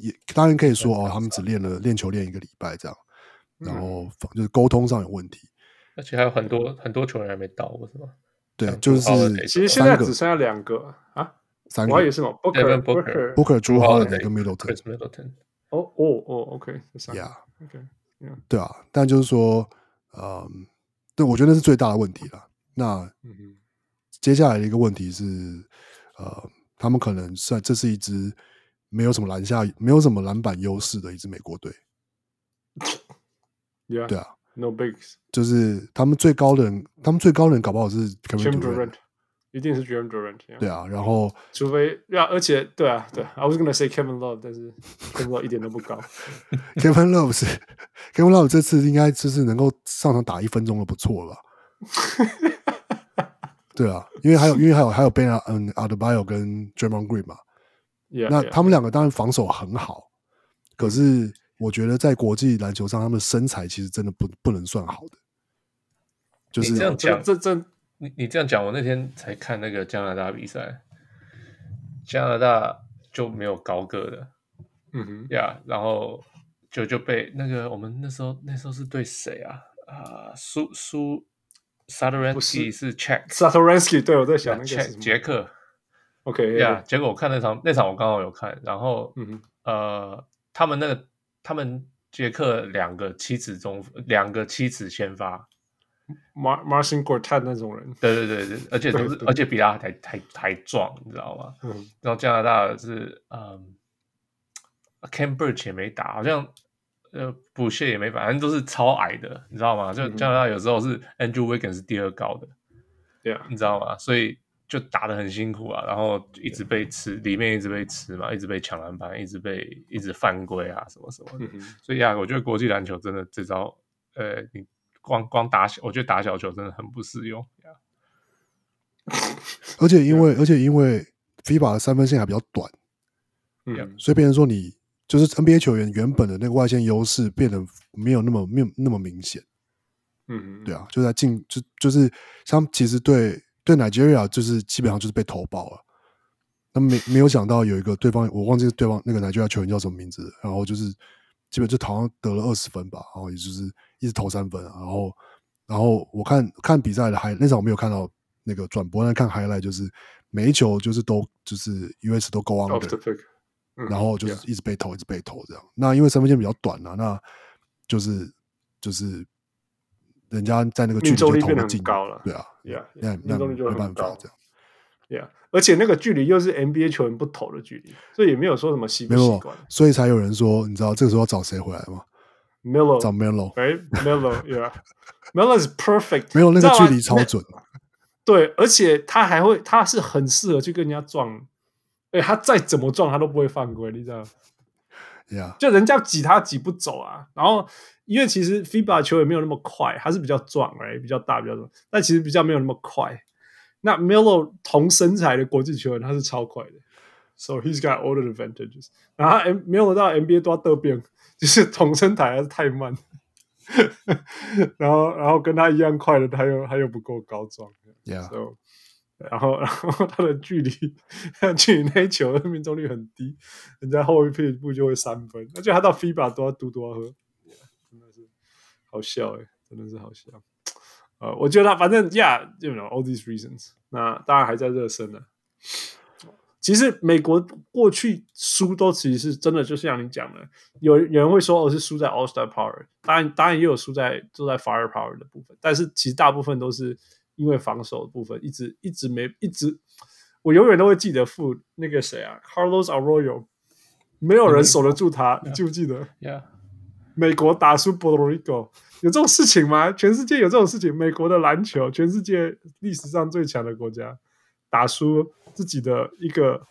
也当然可以说哦，他们只练了练球练一个礼拜这样，然后就是沟通上有问题。而且还有很多很多球员还没到，是吗？对，就是其实现在只剩下两个啊，三个，我还以为是嘛 Booker Booker Booker Jrue Holiday 跟 Middleton，哦哦哦，OK，Yeah，OK，对啊，但就是说，嗯，对，我觉得那是最大的问题了。那接下来的一个问题是，呃，他们可能算这是一支没有什么篮下、没有什么篮板优势的一支美国队。Yeah，对啊。No bigs，就是他们最高的人，他们最高的人搞不好是 Kevin Durant，一定是 Kevin Durant。对啊，然后除非呀，而且对啊，对，I was gonna say Kevin Love，但是 Kevin Love 一点都不高。Kevin Love 是 Kevin Love 这次应该就是能够上场打一分钟就不错了吧？对啊，因为还有因为还有还有 Ben 嗯 Adebayo 跟 Draymond Green 嘛那他们两个当然防守很好，可是。我觉得在国际篮球上，他们的身材其实真的不不能算好的。就是你这样讲，这这你你这样讲，我那天才看那个加拿大比赛，加拿大就没有高个的，嗯哼呀，然后就就被那个我们那时候那时候是对谁啊？啊，苏苏 Satoransky 是 Czech Satoransky 对，我在想那个是捷克，OK 呀，结果我看那场那场我刚好有看，然后嗯哼呃，他们那个。他们捷克两个妻子中，两个妻子先发，Mar Marcin Gortat 那种人，对对对对，而且都是，而且比他还还还壮，你知道吗？嗯，然后加拿大是，嗯 Birch 也没打，好像呃，Boucher 也没，反正都是超矮的，你知道吗？就加拿大有时候是 Andrew Wiggins 是第二高的，对啊，你知道吗？所以。就打得很辛苦啊，然后一直被吃，里面一直被吃嘛，一直被抢篮板，一直被一直犯规啊，什么什么的。嗯、所以呀、啊，我觉得国际篮球真的这招，呃，你光光打小，我觉得打小球真的很不适用。而且因为而且因为 FIBA 的三分线还比较短，嗯，所以变成说你就是 NBA 球员原本的那个外线优势变得没有那么没有那么明显。嗯，对啊，就在进就就是像其实对。对 Nigeria 就是基本上就是被投爆了，那没没有想到有一个对方，我忘记对方那个 Nigeria 球员叫什么名字，然后就是基本就好像得了二十分吧，然后也就是一直投三分，然后然后我看看比赛的还那场我没有看到那个转播，但看 highlight 就是每一球就是都就是 US 都 go under，然后就是一直被投一直被投这样。那因为三分线比较短啊，那就是就是。人家在那个距离就投得进，对啊，那那没办法这样。，Yeah，而且那个距离又是 NBA 球员不投的距离，所以也没有说什么习不习惯。所以才有人说，你知道这个时候要找谁回来吗？Melo，找 Melo，right？Melo，Yeah，Melo is perfect，没有那个距离超准。对，而且他还会，他是很适合去跟人家撞，哎，他再怎么撞他都不会犯规，你知道？Yeah，就人家挤他挤不走啊。然后因为其实 FIBA 球也没有那么快，他是比较壮，哎，比较大，比较壮，但其实比较没有那么快。那 Melo 同身材的国际球员，他是超快的，so he's got all the advantages。然后 Melo 到 NBA 都要得病，就是同身材还是太慢。然后，然后跟他一样快的，他又他又不够高壮。Yeah. So, 然后，然后他的距离，他距离那一球的命中率很低，人家后一步就会三分。而且他到 FIBA 都要嘟多喝好笑诶，真的是好笑。呃，我觉得反正，Yeah，you know all these reasons。那当然还在热身呢。其实美国过去输都其实真的，就像你讲的，有有人会说我是输在 All Star Power，当然当然也有输在都在 Fire Power 的部分，但是其实大部分都是因为防守的部分一直一直没一直，我永远都会记得负那个谁啊，Carlos Arroyo，没有人守得住他你记不记得？Yeah，美国打输 Puerto Rico。有这种事情吗？全世界有这种事情？美国的篮球，全世界历史上最强的国家，打输自己的一个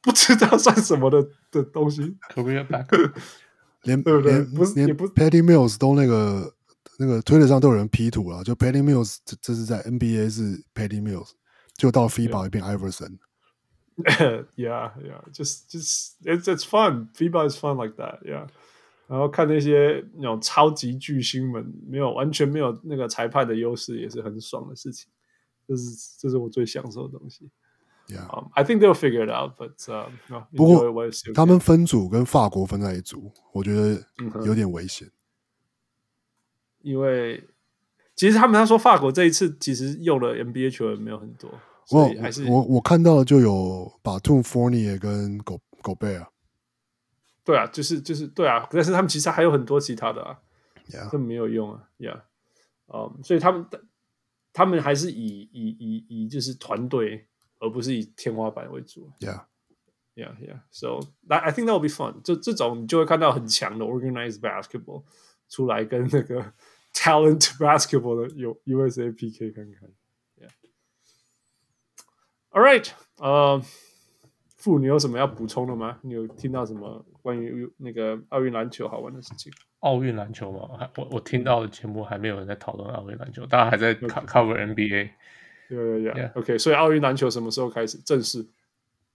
不知道算什么的的东西。连对不对？不是，连 Patty Mills 都那个那个推特上都有人 P 图了，就 Patty Mills 这这是在 NBA 是 Patty Mills，就到 FIBA 一变 Iverson。Yeah, yeah, just just it's it's fun. FIBA is fun like that. Yeah. 然后看那些那种超级巨星们，没有完全没有那个裁判的优势，也是很爽的事情。这是这是我最享受的东西。Yeah, um, I think they'll figure it out, but、uh, no, 不过他们分组跟法国分在一组，我觉得有点危险。嗯、因为其实他们他说法国这一次其实用的 NBA 球员没有很多，所以还是我我，我看到的就有 Batum Fournier 跟狗狗贝尔。对啊，就是就是对啊，但是他们其实还有很多其他的啊，这.没有用啊，Yeah，嗯、um,，所以他们他们还是以以以以就是团队，而不是以天花板为主，Yeah，Yeah，Yeah，So that I think that will be fun。就这种你就会看到很强的 organized basketball 出来跟那个 talent basketball 的有 USA PK 看看，Yeah，All right，呃、uh,。傅，你有什么要补充的吗？你有听到什么关于那个奥运篮球好玩的事情？奥运篮球吗？我我听到的节目还没有人在讨论奥运篮球，大家还在 cover NBA。对对对，OK。所以奥运篮球什么时候开始正式？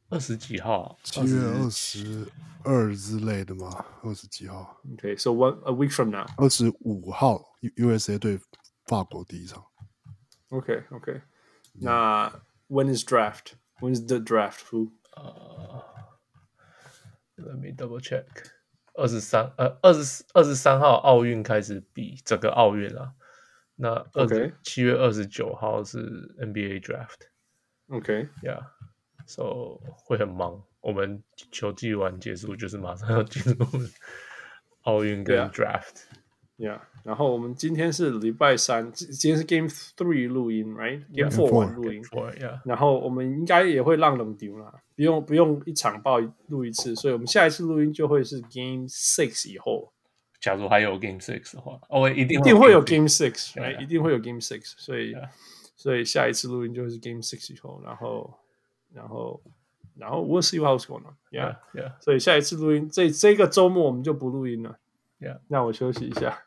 二十几号？七月二十二之类的吗？二十几号？OK，So one a week from now，二十五号，USA 对法国第一场。OK OK。那 When is draft？When is the draft？Who？呃、uh,，Let me double check。二十三，呃，二十二十三号奥运开始比整个奥运啊。那 OK，七月二十九号是 NBA draft。OK，Yeah，So. 会很忙。我们球季完结束，就是马上要进入奥运跟 draft。Yeah，然后我们今天是礼拜三，今天是 Game Three 录音，Right？Game Four 录音。Yeah. 然后我们应该也会让冷丢啦，不用不用一场报录一次，所以我们下一次录音就会是 Game Six 以后。假如还有 Game Six 的话，哦，一定一定会有 Game Six，right？一定会有 Game Six，所以所以下一次录音就会是 Game Six 以后，然后然后然后 We'll see what's going on，Yeah，Yeah。所以下一次录音，这这个周末我们就不录音了。Yeah. 让我休息一下。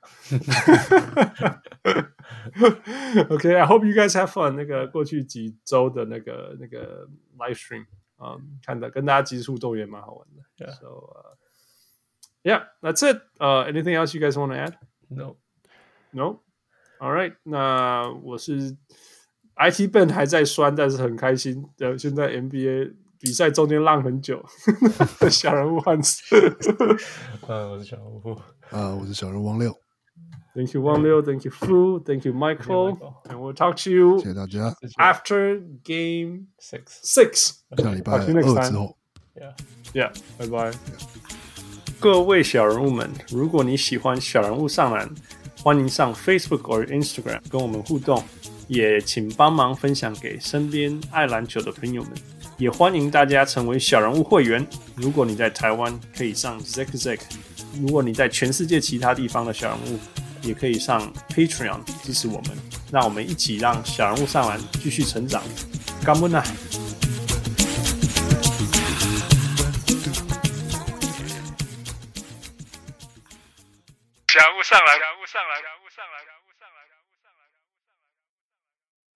OK，I、okay, hope you guys have fun。那个过去几周的那个那个 live stream，嗯、um,，看的跟大家急速动也蛮好玩的。Yeah. So, uh, yeah, that's it. Uh, anything else you guys want to add? No. No. All right. 那我是 IT Ben 还在酸，但是很开心。呃，现在 NBA。比赛中间浪很久，小人物汉斯。嗯，我是小人物。啊，我是小人物王六。Thank you，王六。Thank you，Fu。Thank you，Michael。And we'll talk to you。谢谢大家。After Game Six。Six。下礼拜二之后。Yeah，Yeah。Bye bye.。各位小人物们，如果你喜欢小人物上篮，欢迎上 Facebook 或 Instagram 跟我们互动。也请帮忙分享给身边爱篮球的朋友们。也欢迎大家成为小人物会员。如果你在台湾，可以上 Zack Zack；如果你在全世界其他地方的小人物，也可以上 Patreon 支持我们。让我们一起让小人物上篮继续成长。干不呢？小人物上篮，小人物上篮，小人物上篮。